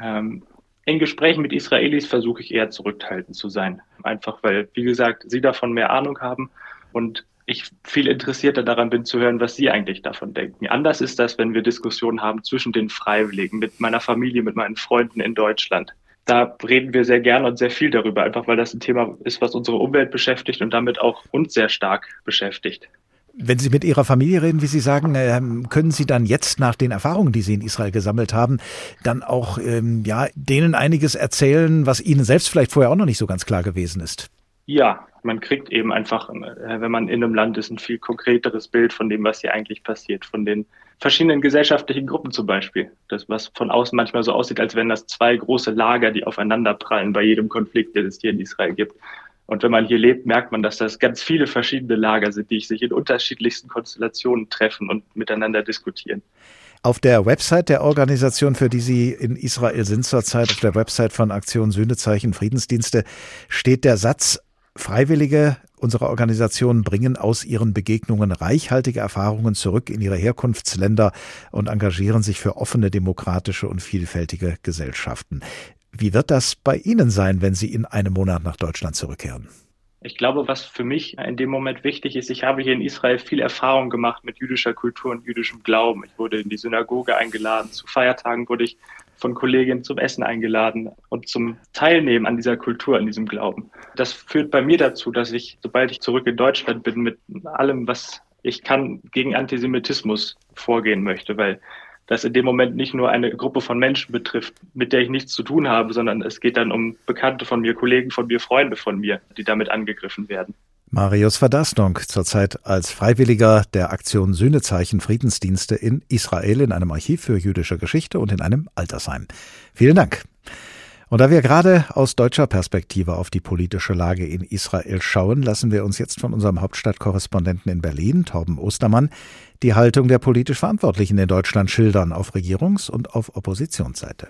Ähm, in Gesprächen mit Israelis versuche ich eher zurückhaltend zu sein. Einfach weil, wie gesagt, sie davon mehr Ahnung haben und ich viel interessierter daran bin zu hören, was Sie eigentlich davon denken. Anders ist das, wenn wir Diskussionen haben zwischen den Freiwilligen, mit meiner Familie, mit meinen Freunden in Deutschland da reden wir sehr gerne und sehr viel darüber, einfach weil das ein Thema ist, was unsere Umwelt beschäftigt und damit auch uns sehr stark beschäftigt. Wenn Sie mit Ihrer Familie reden, wie Sie sagen, ähm, können Sie dann jetzt nach den Erfahrungen, die Sie in Israel gesammelt haben, dann auch ähm, ja, denen einiges erzählen, was Ihnen selbst vielleicht vorher auch noch nicht so ganz klar gewesen ist? Ja, man kriegt eben einfach, äh, wenn man in einem Land ist, ein viel konkreteres Bild von dem, was hier eigentlich passiert, von den verschiedenen gesellschaftlichen Gruppen zum Beispiel. Das, was von außen manchmal so aussieht, als wären das zwei große Lager, die aufeinander prallen bei jedem Konflikt, den es hier in Israel gibt. Und wenn man hier lebt, merkt man, dass das ganz viele verschiedene Lager sind, die sich in unterschiedlichsten Konstellationen treffen und miteinander diskutieren. Auf der Website der Organisation, für die Sie in Israel sind zurzeit, auf der Website von Aktion Sühnezeichen Friedensdienste, steht der Satz, Freiwillige unserer Organisation bringen aus ihren Begegnungen reichhaltige Erfahrungen zurück in ihre Herkunftsländer und engagieren sich für offene, demokratische und vielfältige Gesellschaften. Wie wird das bei Ihnen sein, wenn Sie in einem Monat nach Deutschland zurückkehren? Ich glaube, was für mich in dem Moment wichtig ist, ich habe hier in Israel viel Erfahrung gemacht mit jüdischer Kultur und jüdischem Glauben. Ich wurde in die Synagoge eingeladen, zu Feiertagen wurde ich von Kolleginnen zum Essen eingeladen und zum Teilnehmen an dieser Kultur, an diesem Glauben. Das führt bei mir dazu, dass ich, sobald ich zurück in Deutschland bin, mit allem, was ich kann, gegen Antisemitismus vorgehen möchte, weil das in dem Moment nicht nur eine Gruppe von Menschen betrifft, mit der ich nichts zu tun habe, sondern es geht dann um Bekannte von mir, Kollegen von mir, Freunde von mir, die damit angegriffen werden. Marius Verdastung, zurzeit als Freiwilliger der Aktion Sühnezeichen Friedensdienste in Israel in einem Archiv für jüdische Geschichte und in einem Altersheim. Vielen Dank. Und da wir gerade aus deutscher Perspektive auf die politische Lage in Israel schauen, lassen wir uns jetzt von unserem Hauptstadtkorrespondenten in Berlin, Torben Ostermann, die Haltung der politisch Verantwortlichen in Deutschland schildern auf Regierungs- und auf Oppositionsseite.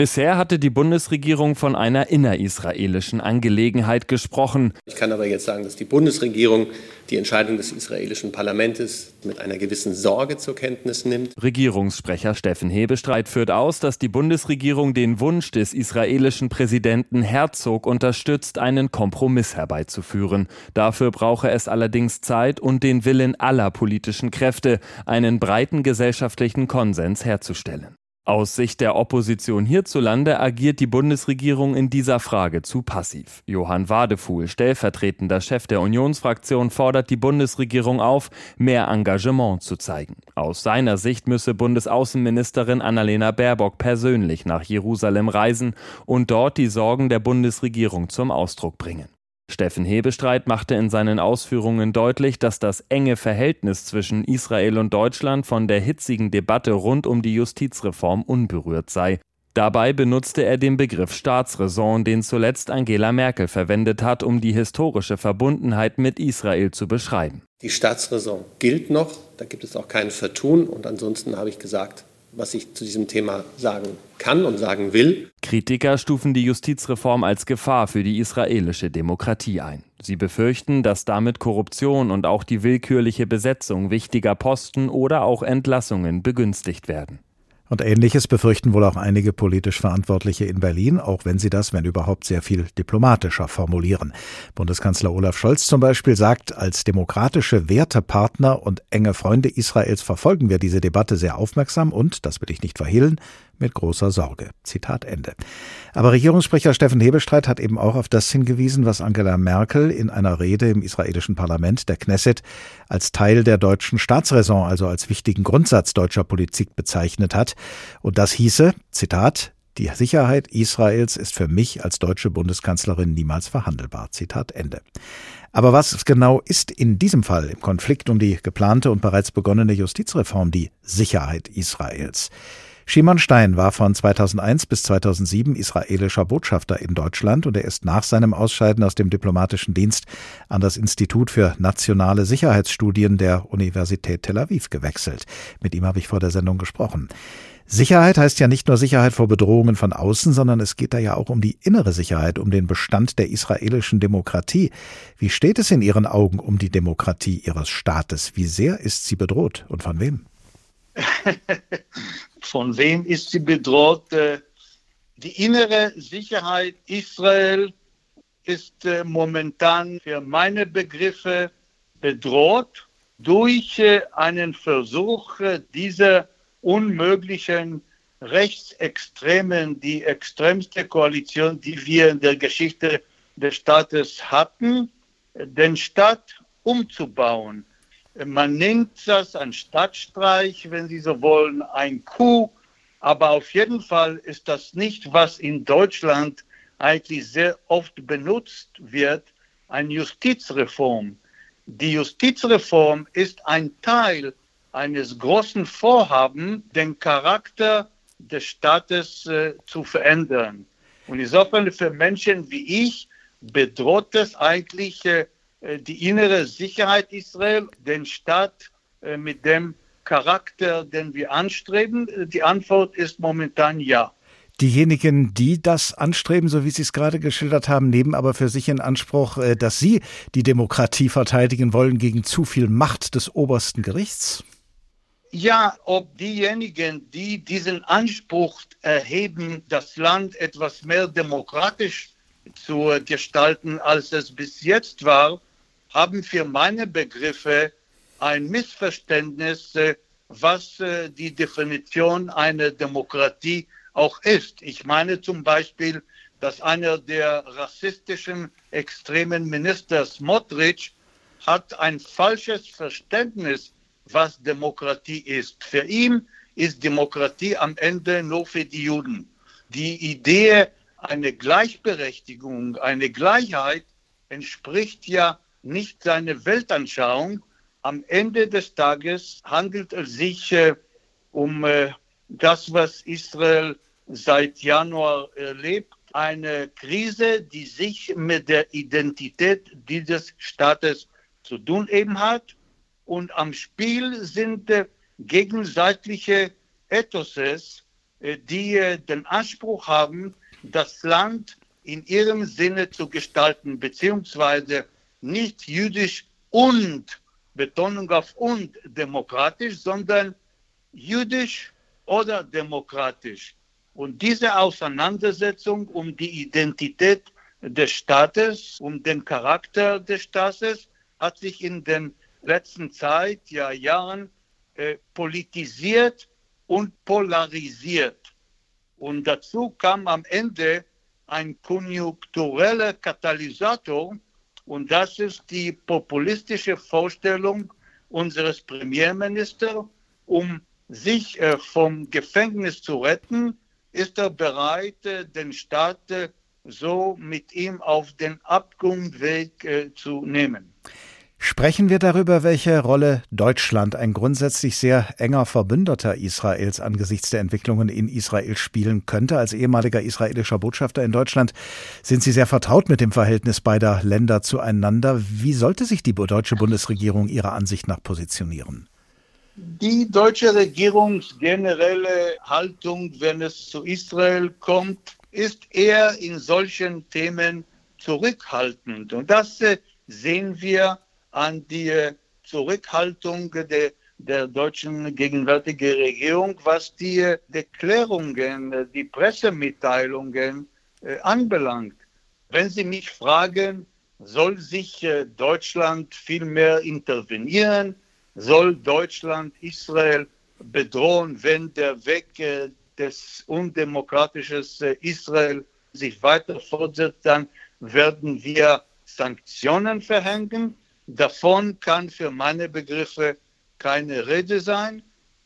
Bisher hatte die Bundesregierung von einer innerisraelischen Angelegenheit gesprochen. Ich kann aber jetzt sagen, dass die Bundesregierung die Entscheidung des israelischen Parlaments mit einer gewissen Sorge zur Kenntnis nimmt. Regierungssprecher Steffen Hebestreit führt aus, dass die Bundesregierung den Wunsch des israelischen Präsidenten Herzog unterstützt, einen Kompromiss herbeizuführen. Dafür brauche es allerdings Zeit und den Willen aller politischen Kräfte, einen breiten gesellschaftlichen Konsens herzustellen. Aus Sicht der Opposition hierzulande agiert die Bundesregierung in dieser Frage zu passiv. Johann Wadefuhl, stellvertretender Chef der Unionsfraktion, fordert die Bundesregierung auf, mehr Engagement zu zeigen. Aus seiner Sicht müsse Bundesaußenministerin Annalena Baerbock persönlich nach Jerusalem reisen und dort die Sorgen der Bundesregierung zum Ausdruck bringen. Steffen Hebestreit machte in seinen Ausführungen deutlich, dass das enge Verhältnis zwischen Israel und Deutschland von der hitzigen Debatte rund um die Justizreform unberührt sei. Dabei benutzte er den Begriff Staatsräson, den zuletzt Angela Merkel verwendet hat, um die historische Verbundenheit mit Israel zu beschreiben. Die Staatsräson gilt noch, da gibt es auch kein Vertun und ansonsten habe ich gesagt, was ich zu diesem Thema sagen kann und sagen will. Kritiker stufen die Justizreform als Gefahr für die israelische Demokratie ein. Sie befürchten, dass damit Korruption und auch die willkürliche Besetzung wichtiger Posten oder auch Entlassungen begünstigt werden. Und ähnliches befürchten wohl auch einige politisch Verantwortliche in Berlin, auch wenn sie das, wenn überhaupt, sehr viel diplomatischer formulieren. Bundeskanzler Olaf Scholz zum Beispiel sagt, als demokratische Wertepartner und enge Freunde Israels verfolgen wir diese Debatte sehr aufmerksam und, das will ich nicht verhehlen, mit großer Sorge. Zitat Ende. Aber Regierungssprecher Steffen Hebestreit hat eben auch auf das hingewiesen, was Angela Merkel in einer Rede im israelischen Parlament, der Knesset, als Teil der deutschen Staatsräson, also als wichtigen Grundsatz deutscher Politik bezeichnet hat. Und das hieße, Zitat, die Sicherheit Israels ist für mich als deutsche Bundeskanzlerin niemals verhandelbar. Zitat Ende. Aber was genau ist in diesem Fall im Konflikt um die geplante und bereits begonnene Justizreform die Sicherheit Israels? Shimon Stein war von 2001 bis 2007 israelischer Botschafter in Deutschland und er ist nach seinem Ausscheiden aus dem diplomatischen Dienst an das Institut für nationale Sicherheitsstudien der Universität Tel Aviv gewechselt. Mit ihm habe ich vor der Sendung gesprochen. Sicherheit heißt ja nicht nur Sicherheit vor Bedrohungen von außen, sondern es geht da ja auch um die innere Sicherheit, um den Bestand der israelischen Demokratie. Wie steht es in Ihren Augen um die Demokratie Ihres Staates? Wie sehr ist sie bedroht und von wem? von wem ist sie bedroht? Äh, die innere Sicherheit Israel ist äh, momentan für meine Begriffe bedroht durch äh, einen Versuch, diese unmöglichen Rechtsextremen, die extremste Koalition, die wir in der Geschichte des Staates hatten, den Staat umzubauen. Man nennt das ein Stadtstreich, wenn Sie so wollen, ein Coup. Aber auf jeden Fall ist das nicht, was in Deutschland eigentlich sehr oft benutzt wird, eine Justizreform. Die Justizreform ist ein Teil eines großen Vorhabens, den Charakter des Staates äh, zu verändern. Und insofern für Menschen wie ich bedroht es eigentlich äh, die innere Sicherheit Israel, den Staat äh, mit dem Charakter, den wir anstreben. Die Antwort ist momentan ja. Diejenigen, die das anstreben, so wie Sie es gerade geschildert haben, nehmen aber für sich in Anspruch, äh, dass sie die Demokratie verteidigen wollen gegen zu viel Macht des obersten Gerichts. Ja, ob diejenigen, die diesen Anspruch erheben, das Land etwas mehr demokratisch zu gestalten, als es bis jetzt war, haben für meine Begriffe ein Missverständnis, äh, was äh, die Definition einer Demokratie auch ist. Ich meine zum Beispiel, dass einer der rassistischen extremen Minister Smotrich hat ein falsches Verständnis was Demokratie ist. Für ihn ist Demokratie am Ende nur für die Juden. Die Idee eine Gleichberechtigung, eine Gleichheit entspricht ja nicht seiner Weltanschauung. Am Ende des Tages handelt es sich äh, um äh, das, was Israel seit Januar erlebt, eine Krise, die sich mit der Identität dieses Staates zu tun eben hat und am Spiel sind äh, gegenseitige Ethoses, äh, die äh, den Anspruch haben, das Land in ihrem Sinne zu gestalten, beziehungsweise nicht jüdisch und, Betonung auf und, demokratisch, sondern jüdisch oder demokratisch. Und diese Auseinandersetzung um die Identität des Staates, um den Charakter des Staates, hat sich in den letzten Zeit, ja Jahren, äh, politisiert und polarisiert. Und dazu kam am Ende ein konjunktureller Katalysator und das ist die populistische Vorstellung unseres Premierministers, um sich äh, vom Gefängnis zu retten, ist er bereit, äh, den Staat äh, so mit ihm auf den Abgrundweg zu nehmen. Sprechen wir darüber, welche Rolle Deutschland, ein grundsätzlich sehr enger Verbündeter Israels angesichts der Entwicklungen in Israel spielen könnte. Als ehemaliger israelischer Botschafter in Deutschland sind Sie sehr vertraut mit dem Verhältnis beider Länder zueinander. Wie sollte sich die deutsche Bundesregierung Ihrer Ansicht nach positionieren? Die deutsche Regierungs generelle Haltung, wenn es zu Israel kommt, ist eher in solchen Themen zurückhaltend. Und das äh, sehen wir an die Zurückhaltung der, der deutschen gegenwärtigen Regierung, was die Erklärungen, die Pressemitteilungen äh, anbelangt. Wenn Sie mich fragen, soll sich äh, Deutschland viel mehr intervenieren? Soll Deutschland Israel bedrohen, wenn der Weg äh, des undemokratischen äh, Israel sich weiter fortsetzt, dann werden wir Sanktionen verhängen. Davon kann für meine Begriffe keine Rede sein.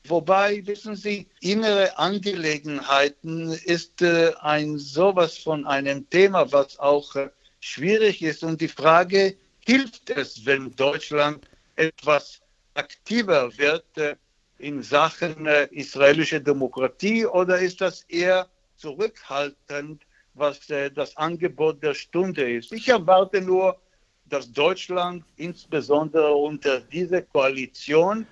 Wobei, wissen Sie, innere Angelegenheiten ist äh, ein sowas von einem Thema, was auch äh, schwierig ist. Und die Frage, hilft es, wenn Deutschland etwas aktiver wird äh, in Sachen äh, israelische Demokratie oder ist das eher zurückhaltend, was äh, das Angebot der Stunde ist? Ich erwarte nur, dass Deutschland insbesondere unter dieser Koalition,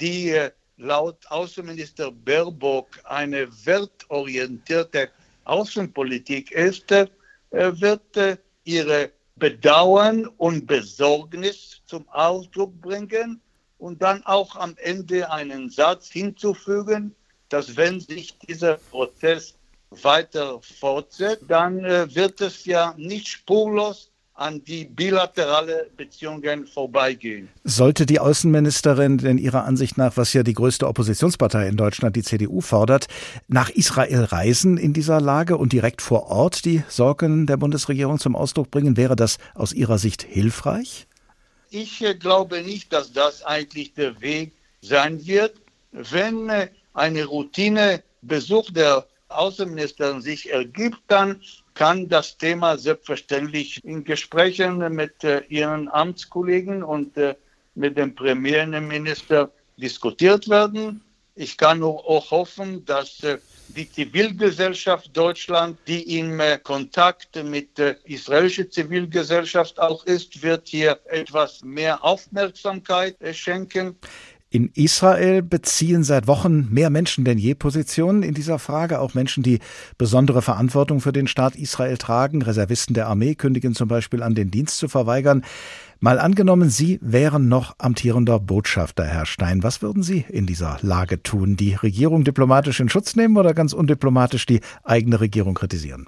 die äh, laut Außenminister Baerbock eine wertorientierte Außenpolitik ist, äh, wird äh, ihre Bedauern und Besorgnis zum Ausdruck bringen und dann auch am Ende einen Satz hinzufügen, dass wenn sich dieser Prozess weiter fortsetzt, dann wird es ja nicht spurlos an die bilaterale Beziehungen vorbeigehen. Sollte die Außenministerin denn ihrer Ansicht nach, was ja die größte Oppositionspartei in Deutschland, die CDU, fordert, nach Israel reisen in dieser Lage und direkt vor Ort die Sorgen der Bundesregierung zum Ausdruck bringen, wäre das aus Ihrer Sicht hilfreich? Ich äh, glaube nicht, dass das eigentlich der Weg sein wird. Wenn äh, eine Routinebesuch der Außenministerin sich ergibt, dann kann das Thema selbstverständlich in Gesprächen mit äh, Ihren Amtskollegen und äh, mit dem Premierminister diskutiert werden. Ich kann nur auch hoffen, dass äh, die Zivilgesellschaft Deutschland, die im äh, Kontakt mit der israelischen Zivilgesellschaft auch ist, wird hier etwas mehr Aufmerksamkeit äh, schenken. In Israel beziehen seit Wochen mehr Menschen denn je Positionen in dieser Frage. Auch Menschen, die besondere Verantwortung für den Staat Israel tragen. Reservisten der Armee kündigen zum Beispiel an, den Dienst zu verweigern. Mal angenommen, Sie wären noch amtierender Botschafter, Herr Stein. Was würden Sie in dieser Lage tun? Die Regierung diplomatisch in Schutz nehmen oder ganz undiplomatisch die eigene Regierung kritisieren?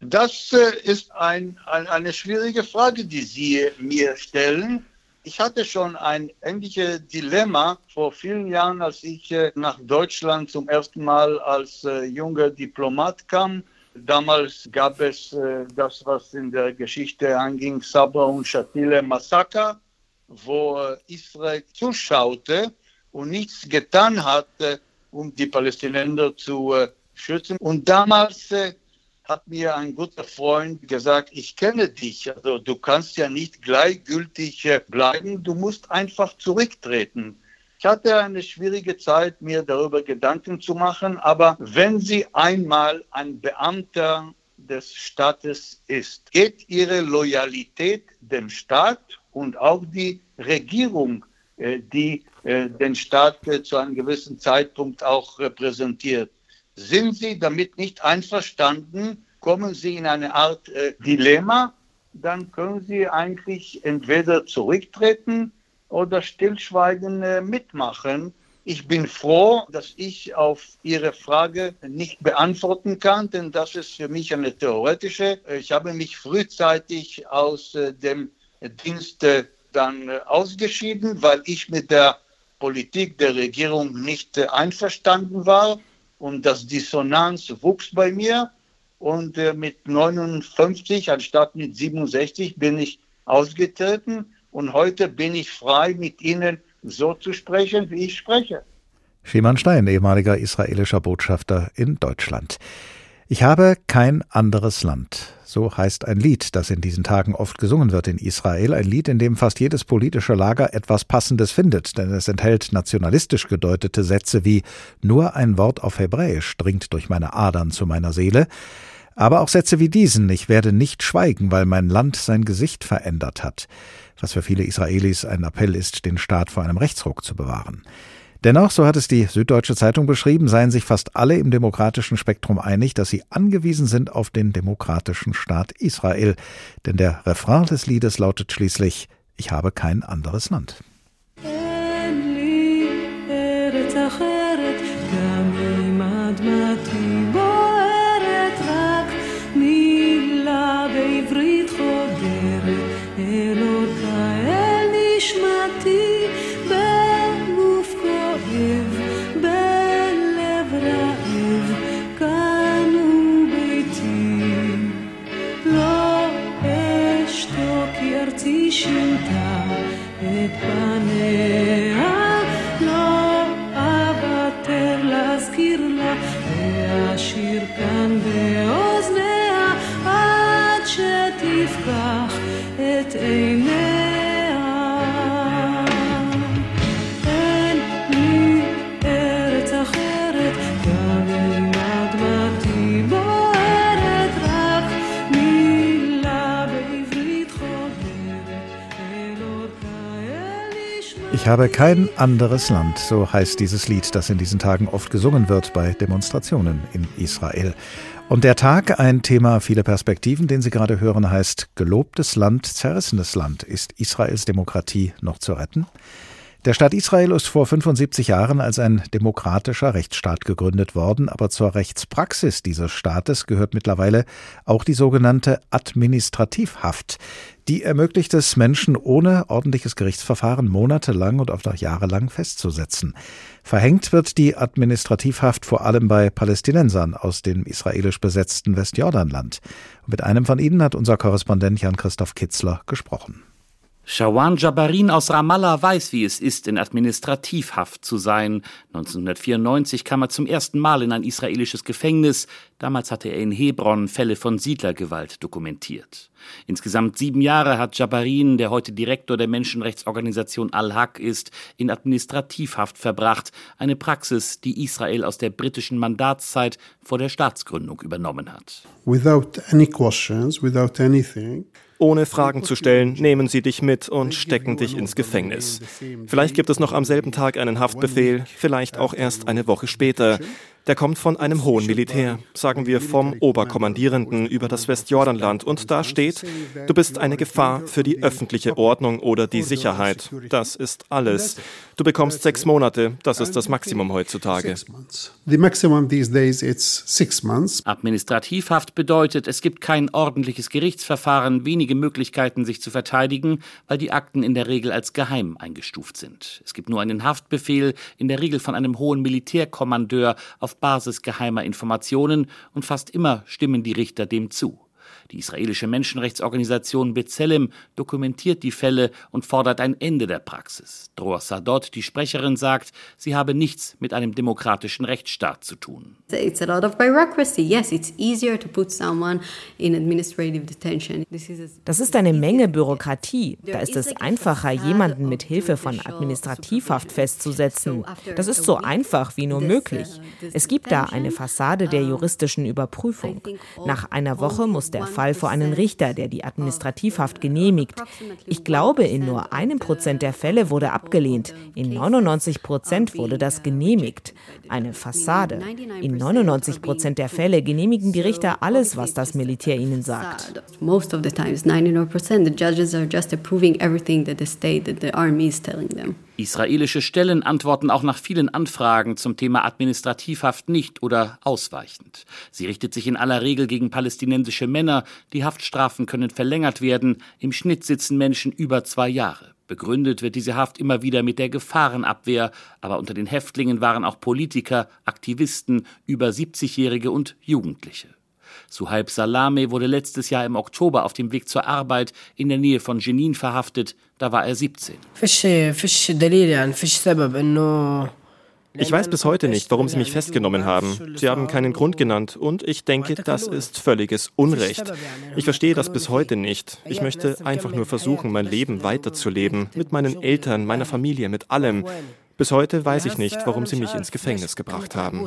Das äh, ist ein, ein, eine schwierige Frage, die Sie mir stellen. Ich hatte schon ein ähnliches Dilemma vor vielen Jahren, als ich äh, nach Deutschland zum ersten Mal als äh, junger Diplomat kam. Damals gab es äh, das, was in der Geschichte anging, Sabra und Shatile Massaker, wo Israel zuschaute und nichts getan hatte, um die Palästinenser zu schützen. Und damals hat mir ein guter Freund gesagt, ich kenne dich, also du kannst ja nicht gleichgültig äh, bleiben, du musst einfach zurücktreten. Ich hatte eine schwierige Zeit, mir darüber Gedanken zu machen, aber wenn sie einmal ein Beamter des Staates ist, geht ihre Loyalität dem Staat und auch die Regierung, äh, die äh, den Staat zu einem gewissen Zeitpunkt auch repräsentiert. Sind Sie damit nicht einverstanden, kommen Sie in eine Art äh, Dilemma, dann können Sie eigentlich entweder zurücktreten oder stillschweigen äh, mitmachen. Ich bin froh, dass ich auf Ihre Frage nicht beantworten kann, denn das ist für mich eine theoretische. Ich habe mich frühzeitig aus äh, dem Dienst äh, dann äh, ausgeschieden, weil ich mit der Politik der Regierung nicht äh, einverstanden war und das Dissonanz wuchs bei mir. Und äh, mit 59 anstatt mit 67 bin ich ausgetreten. Und heute bin ich frei, mit Ihnen so zu sprechen, wie ich spreche. Schiman Stein, ehemaliger israelischer Botschafter in Deutschland. Ich habe kein anderes Land. So heißt ein Lied, das in diesen Tagen oft gesungen wird in Israel. Ein Lied, in dem fast jedes politische Lager etwas Passendes findet, denn es enthält nationalistisch gedeutete Sätze wie Nur ein Wort auf Hebräisch dringt durch meine Adern zu meiner Seele. Aber auch Sätze wie diesen Ich werde nicht schweigen, weil mein Land sein Gesicht verändert hat. Was für viele Israelis ein Appell ist, den Staat vor einem Rechtsruck zu bewahren. Dennoch, so hat es die Süddeutsche Zeitung beschrieben, seien sich fast alle im demokratischen Spektrum einig, dass sie angewiesen sind auf den demokratischen Staat Israel. Denn der Refrain des Liedes lautet schließlich Ich habe kein anderes Land. Musik canta et panem. Habe kein anderes Land, so heißt dieses Lied, das in diesen Tagen oft gesungen wird bei Demonstrationen in Israel. Und der Tag, ein Thema vieler Perspektiven, den Sie gerade hören, heißt Gelobtes Land, zerrissenes Land. Ist Israels Demokratie noch zu retten? Der Staat Israel ist vor 75 Jahren als ein demokratischer Rechtsstaat gegründet worden, aber zur Rechtspraxis dieses Staates gehört mittlerweile auch die sogenannte Administrativhaft. Die ermöglicht es Menschen ohne ordentliches Gerichtsverfahren monatelang und oft auch jahrelang festzusetzen. Verhängt wird die Administrativhaft vor allem bei Palästinensern aus dem israelisch besetzten Westjordanland. Mit einem von ihnen hat unser Korrespondent Jan-Christoph Kitzler gesprochen. Shawan Jabarin aus Ramallah weiß, wie es ist, in Administrativhaft zu sein. 1994 kam er zum ersten Mal in ein israelisches Gefängnis. Damals hatte er in Hebron Fälle von Siedlergewalt dokumentiert. Insgesamt sieben Jahre hat Jabarin, der heute Direktor der Menschenrechtsorganisation Al-Haq ist, in Administrativhaft verbracht. Eine Praxis, die Israel aus der britischen Mandatszeit vor der Staatsgründung übernommen hat. Without any questions, without anything. Ohne Fragen zu stellen, nehmen sie dich mit und stecken dich ins Gefängnis. Vielleicht gibt es noch am selben Tag einen Haftbefehl, vielleicht auch erst eine Woche später. Der kommt von einem hohen Militär, sagen wir vom Oberkommandierenden über das Westjordanland. Und da steht, du bist eine Gefahr für die öffentliche Ordnung oder die Sicherheit. Das ist alles. Du bekommst sechs Monate, das ist das Maximum heutzutage. Administrativhaft bedeutet, es gibt kein ordentliches Gerichtsverfahren, wenige Möglichkeiten, sich zu verteidigen, weil die Akten in der Regel als geheim eingestuft sind. Es gibt nur einen Haftbefehl, in der Regel von einem hohen Militärkommandeur auf Basis geheimer Informationen und fast immer stimmen die Richter dem zu. Die israelische Menschenrechtsorganisation B'Tselem dokumentiert die Fälle und fordert ein Ende der Praxis. Dror Sadot, die Sprecherin, sagt, sie habe nichts mit einem demokratischen Rechtsstaat zu tun. It's a lot of bureaucracy. Yes, it's easier to put someone in administrative detention. Das ist eine Menge Bürokratie. Da ist es einfacher, jemanden mit Hilfe von Administrativhaft festzusetzen. Das ist so einfach wie nur möglich. Es gibt da eine Fassade der juristischen Überprüfung. Nach einer Woche muss der Fall vor einen Richter, der die Administrativhaft genehmigt. Ich glaube, in nur einem Prozent der Fälle wurde abgelehnt. In 99 Prozent wurde das genehmigt. Eine Fassade. In 99 Prozent der Fälle genehmigen die Richter alles, was das Militär ihnen sagt. Most of the times, 99%, the judges are just approving everything that the state, that the army. Israelische Stellen antworten auch nach vielen Anfragen zum Thema Administrativhaft nicht oder ausweichend. Sie richtet sich in aller Regel gegen palästinensische Männer. Die Haftstrafen können verlängert werden. Im Schnitt sitzen Menschen über zwei Jahre. Begründet wird diese Haft immer wieder mit der Gefahrenabwehr, aber unter den Häftlingen waren auch Politiker, Aktivisten, über 70-Jährige und Jugendliche. Suhaib Salame wurde letztes Jahr im Oktober auf dem Weg zur Arbeit in der Nähe von Jenin verhaftet. Da war er 17. Ich weiß bis heute nicht, warum sie mich festgenommen haben. Sie haben keinen Grund genannt und ich denke, das ist völliges Unrecht. Ich verstehe das bis heute nicht. Ich möchte einfach nur versuchen, mein Leben weiterzuleben, mit meinen Eltern, meiner Familie, mit allem. Bis heute weiß ich nicht, warum sie mich ins Gefängnis gebracht haben.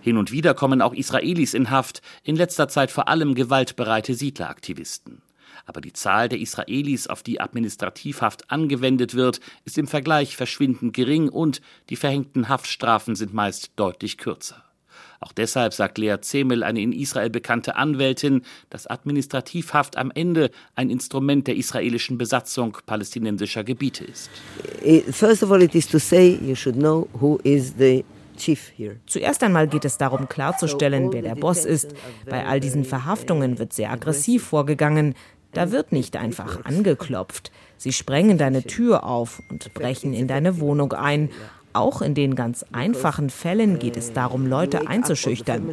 Hin und wieder kommen auch Israelis in Haft, in letzter Zeit vor allem gewaltbereite Siedleraktivisten. Aber die Zahl der Israelis, auf die Administrativhaft angewendet wird, ist im Vergleich verschwindend gering und die verhängten Haftstrafen sind meist deutlich kürzer. Auch deshalb sagt Lea Zemel, eine in Israel bekannte Anwältin, dass Administrativhaft am Ende ein Instrument der israelischen Besatzung palästinensischer Gebiete ist. First of all, it is to say you should know who is the Zuerst einmal geht es darum klarzustellen, wer der Boss ist. Bei all diesen Verhaftungen wird sehr aggressiv vorgegangen. Da wird nicht einfach angeklopft. Sie sprengen deine Tür auf und brechen in deine Wohnung ein. Auch in den ganz einfachen Fällen geht es darum, Leute einzuschüchtern.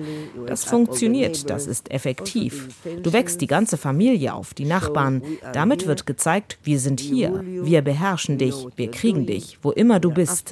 Das funktioniert, das ist effektiv. Du wächst die ganze Familie auf, die Nachbarn. Damit wird gezeigt, wir sind hier, wir beherrschen dich, wir kriegen dich, wo immer du bist.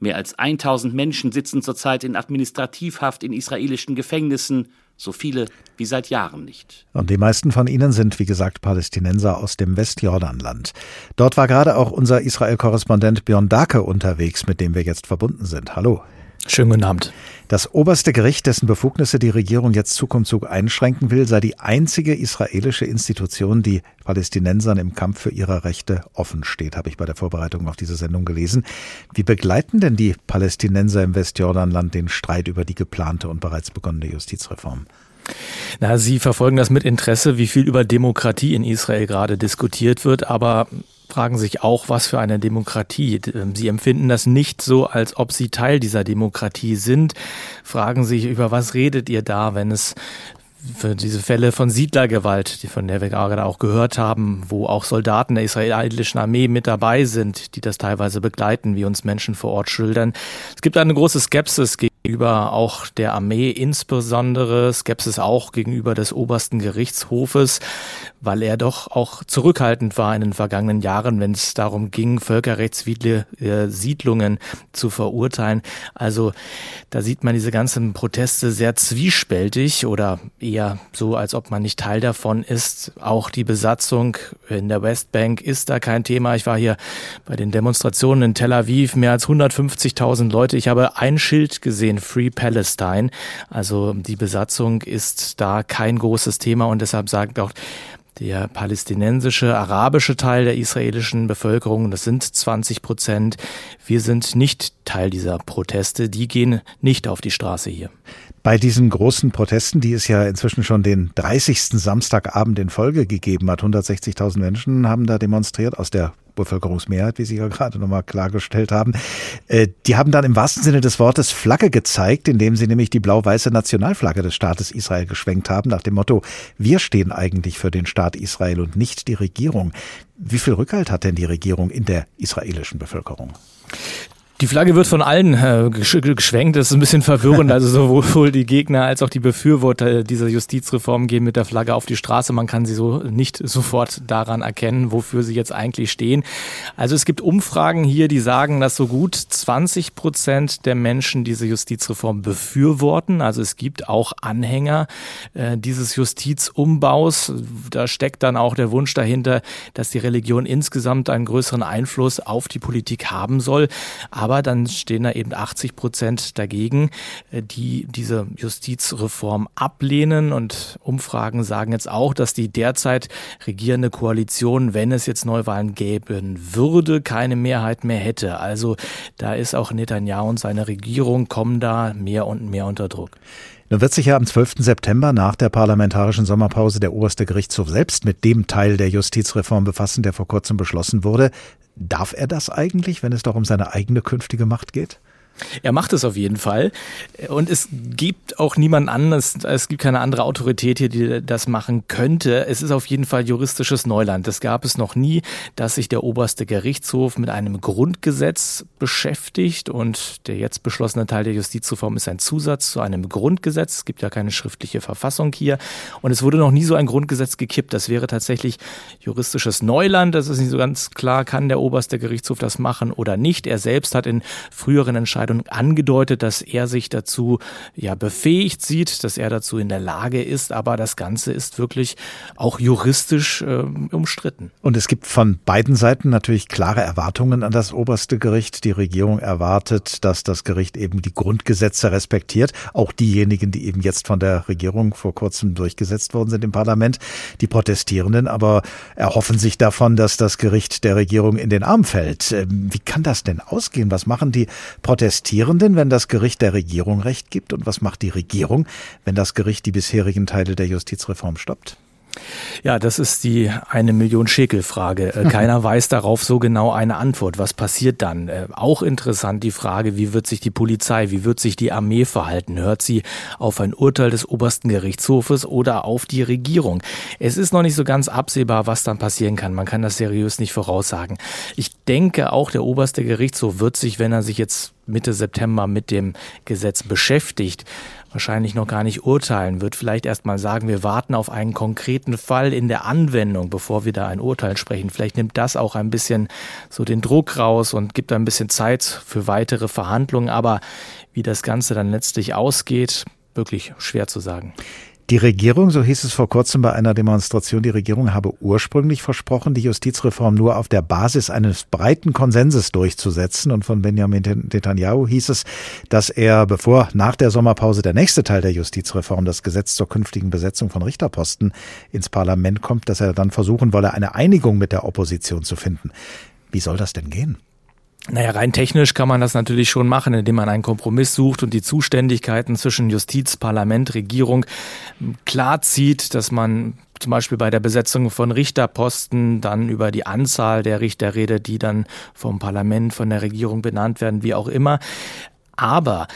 Mehr als 1000 Menschen sitzen zurzeit in Administrativhaft in israelischen Gefängnissen so viele wie seit Jahren nicht. Und die meisten von ihnen sind, wie gesagt, Palästinenser aus dem Westjordanland. Dort war gerade auch unser Israel-Korrespondent Björn Dake unterwegs, mit dem wir jetzt verbunden sind. Hallo. Schönen guten Abend. Das oberste Gericht, dessen Befugnisse die Regierung jetzt Zug um Zug einschränken will, sei die einzige israelische Institution, die Palästinensern im Kampf für ihre Rechte offen steht, habe ich bei der Vorbereitung auf diese Sendung gelesen. Wie begleiten denn die Palästinenser im Westjordanland den Streit über die geplante und bereits begonnene Justizreform? Na, Sie verfolgen das mit Interesse, wie viel über Demokratie in Israel gerade diskutiert wird, aber fragen sich auch, was für eine Demokratie. Ähm, sie empfinden das nicht so, als ob sie Teil dieser Demokratie sind, fragen sich, über was redet ihr da, wenn es für diese Fälle von Siedlergewalt, die von der wir gerade auch gehört haben, wo auch Soldaten der israelischen Armee mit dabei sind, die das teilweise begleiten, wie uns Menschen vor Ort schildern. Es gibt eine große Skepsis gegenüber auch der Armee, insbesondere Skepsis auch gegenüber des obersten Gerichtshofes, weil er doch auch zurückhaltend war in den vergangenen Jahren, wenn es darum ging, völkerrechtswidrige äh, Siedlungen zu verurteilen. Also da sieht man diese ganzen Proteste sehr zwiespältig oder eher so, als ob man nicht Teil davon ist. Auch die Besatzung in der Westbank ist da kein Thema. Ich war hier bei den Demonstrationen in Tel Aviv, mehr als 150.000 Leute. Ich habe ein Schild gesehen, Free Palestine. Also die Besatzung ist da kein großes Thema und deshalb sagt auch der palästinensische, arabische Teil der israelischen Bevölkerung, das sind 20 Prozent. Wir sind nicht Teil dieser Proteste. Die gehen nicht auf die Straße hier. Bei diesen großen Protesten, die es ja inzwischen schon den 30. Samstagabend in Folge gegeben hat, 160.000 Menschen haben da demonstriert aus der Bevölkerungsmehrheit, wie Sie ja gerade nochmal klargestellt haben. Äh, die haben dann im wahrsten Sinne des Wortes Flagge gezeigt, indem sie nämlich die blau-weiße Nationalflagge des Staates Israel geschwenkt haben, nach dem Motto, wir stehen eigentlich für den Staat Israel und nicht die Regierung. Wie viel Rückhalt hat denn die Regierung in der israelischen Bevölkerung? Die Flagge wird von allen äh, geschwenkt. Das ist ein bisschen verwirrend. Also sowohl die Gegner als auch die Befürworter dieser Justizreform gehen mit der Flagge auf die Straße. Man kann sie so nicht sofort daran erkennen, wofür sie jetzt eigentlich stehen. Also es gibt Umfragen hier, die sagen, dass so gut 20 Prozent der Menschen diese Justizreform befürworten. Also es gibt auch Anhänger äh, dieses Justizumbaus. Da steckt dann auch der Wunsch dahinter, dass die Religion insgesamt einen größeren Einfluss auf die Politik haben soll. Aber aber dann stehen da eben 80 Prozent dagegen, äh, die diese Justizreform ablehnen. Und Umfragen sagen jetzt auch, dass die derzeit regierende Koalition, wenn es jetzt Neuwahlen geben würde, keine Mehrheit mehr hätte. Also da ist auch Netanyahu und seine Regierung kommen da mehr und mehr unter Druck. Nun wird sich ja am 12. September nach der parlamentarischen Sommerpause der oberste Gerichtshof selbst mit dem Teil der Justizreform befassen, der vor kurzem beschlossen wurde. Darf er das eigentlich, wenn es doch um seine eigene künftige Macht geht? Er macht es auf jeden Fall. Und es gibt auch niemanden anders, es gibt keine andere Autorität hier, die das machen könnte. Es ist auf jeden Fall juristisches Neuland. Das gab es noch nie, dass sich der oberste Gerichtshof mit einem Grundgesetz beschäftigt. Und der jetzt beschlossene Teil der Justizreform ist ein Zusatz zu einem Grundgesetz. Es gibt ja keine schriftliche Verfassung hier. Und es wurde noch nie so ein Grundgesetz gekippt. Das wäre tatsächlich juristisches Neuland. Das ist nicht so ganz klar, kann der oberste Gerichtshof das machen oder nicht. Er selbst hat in früheren Entscheidungen Entscheidung angedeutet, dass er sich dazu ja befähigt sieht, dass er dazu in der Lage ist, aber das Ganze ist wirklich auch juristisch äh, umstritten. Und es gibt von beiden Seiten natürlich klare Erwartungen an das oberste Gericht. Die Regierung erwartet, dass das Gericht eben die Grundgesetze respektiert, auch diejenigen, die eben jetzt von der Regierung vor kurzem durchgesetzt worden sind im Parlament. Die Protestierenden aber erhoffen sich davon, dass das Gericht der Regierung in den Arm fällt. Ähm, wie kann das denn ausgehen? Was machen die Protestierenden? Protestierenden, wenn das Gericht der Regierung Recht gibt? Und was macht die Regierung, wenn das Gericht die bisherigen Teile der Justizreform stoppt? Ja, das ist die eine Million Schekel Frage. Äh, keiner weiß darauf so genau eine Antwort. Was passiert dann? Äh, auch interessant die Frage, wie wird sich die Polizei, wie wird sich die Armee verhalten? Hört sie auf ein Urteil des obersten Gerichtshofes oder auf die Regierung? Es ist noch nicht so ganz absehbar, was dann passieren kann. Man kann das seriös nicht voraussagen. Ich denke, auch der oberste Gerichtshof wird sich, wenn er sich jetzt Mitte September mit dem Gesetz beschäftigt, wahrscheinlich noch gar nicht urteilen, wird vielleicht erst mal sagen, wir warten auf einen konkreten Fall in der Anwendung, bevor wir da ein Urteil sprechen. Vielleicht nimmt das auch ein bisschen so den Druck raus und gibt ein bisschen Zeit für weitere Verhandlungen. Aber wie das Ganze dann letztlich ausgeht, wirklich schwer zu sagen. Die Regierung, so hieß es vor kurzem bei einer Demonstration, die Regierung habe ursprünglich versprochen, die Justizreform nur auf der Basis eines breiten Konsenses durchzusetzen. Und von Benjamin Netanyahu hieß es, dass er, bevor nach der Sommerpause der nächste Teil der Justizreform, das Gesetz zur künftigen Besetzung von Richterposten, ins Parlament kommt, dass er dann versuchen wolle, eine Einigung mit der Opposition zu finden. Wie soll das denn gehen? Naja, rein technisch kann man das natürlich schon machen, indem man einen Kompromiss sucht und die Zuständigkeiten zwischen Justiz, Parlament, Regierung klar zieht, dass man zum Beispiel bei der Besetzung von Richterposten dann über die Anzahl der Richter redet, die dann vom Parlament, von der Regierung benannt werden, wie auch immer. Aber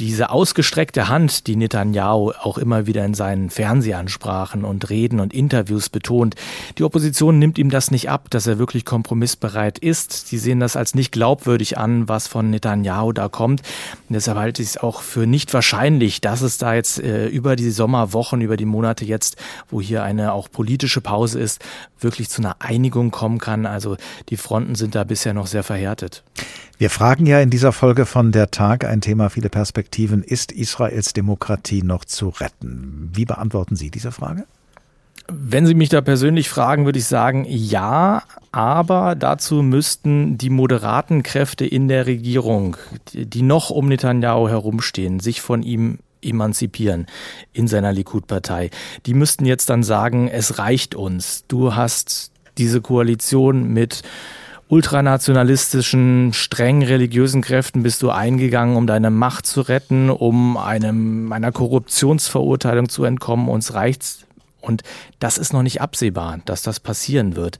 diese ausgestreckte Hand, die Netanyahu auch immer wieder in seinen Fernsehansprachen und Reden und Interviews betont, die Opposition nimmt ihm das nicht ab, dass er wirklich kompromissbereit ist. Sie sehen das als nicht glaubwürdig an, was von Netanyahu da kommt. Und deshalb halte ich es auch für nicht wahrscheinlich, dass es da jetzt äh, über die Sommerwochen, über die Monate jetzt, wo hier eine auch politische Pause ist, wirklich zu einer Einigung kommen kann. Also die Fronten sind da bisher noch sehr verhärtet. Wir fragen ja in dieser Folge von der Tag ein Thema, viele Perspektiven. Ist Israels Demokratie noch zu retten? Wie beantworten Sie diese Frage? Wenn Sie mich da persönlich fragen, würde ich sagen, ja, aber dazu müssten die moderaten Kräfte in der Regierung, die noch um Netanyahu herumstehen, sich von ihm emanzipieren in seiner Likud-Partei. Die müssten jetzt dann sagen, es reicht uns. Du hast diese Koalition mit ultranationalistischen, streng religiösen Kräften bist du eingegangen, um deine Macht zu retten, um einem, einer Korruptionsverurteilung zu entkommen. Uns reicht's. Und das ist noch nicht absehbar, dass das passieren wird.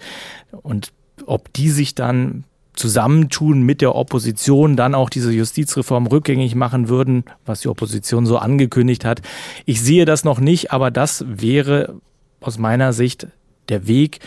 Und ob die sich dann zusammentun mit der Opposition, dann auch diese Justizreform rückgängig machen würden, was die Opposition so angekündigt hat. Ich sehe das noch nicht, aber das wäre aus meiner Sicht der Weg,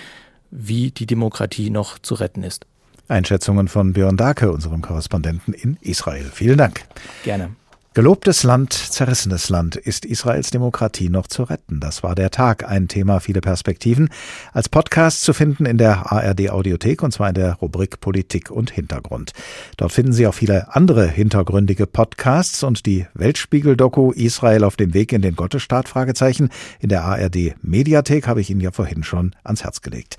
wie die Demokratie noch zu retten ist. Einschätzungen von Björn Dake, unserem Korrespondenten in Israel. Vielen Dank. Gerne. Gelobtes Land, zerrissenes Land. Ist Israels Demokratie noch zu retten? Das war der Tag. Ein Thema, viele Perspektiven. Als Podcast zu finden in der ARD Audiothek und zwar in der Rubrik Politik und Hintergrund. Dort finden Sie auch viele andere hintergründige Podcasts und die Weltspiegel-Doku Israel auf dem Weg in den Gottesstaat? In der ARD Mediathek habe ich Ihnen ja vorhin schon ans Herz gelegt.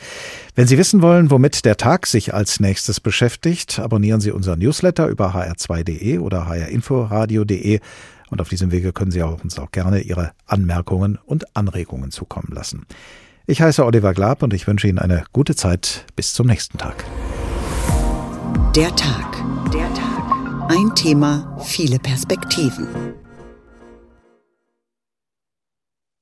Wenn Sie wissen wollen, womit der Tag sich als nächstes beschäftigt, abonnieren Sie unseren Newsletter über hr2.de oder hrinforadio.de www.ftf.de und auf diesem Wege können Sie uns auch gerne Ihre Anmerkungen und Anregungen zukommen lassen. Ich heiße Oliver Glab und ich wünsche Ihnen eine gute Zeit. Bis zum nächsten Tag. Der Tag. Der Tag. Ein Thema, viele Perspektiven.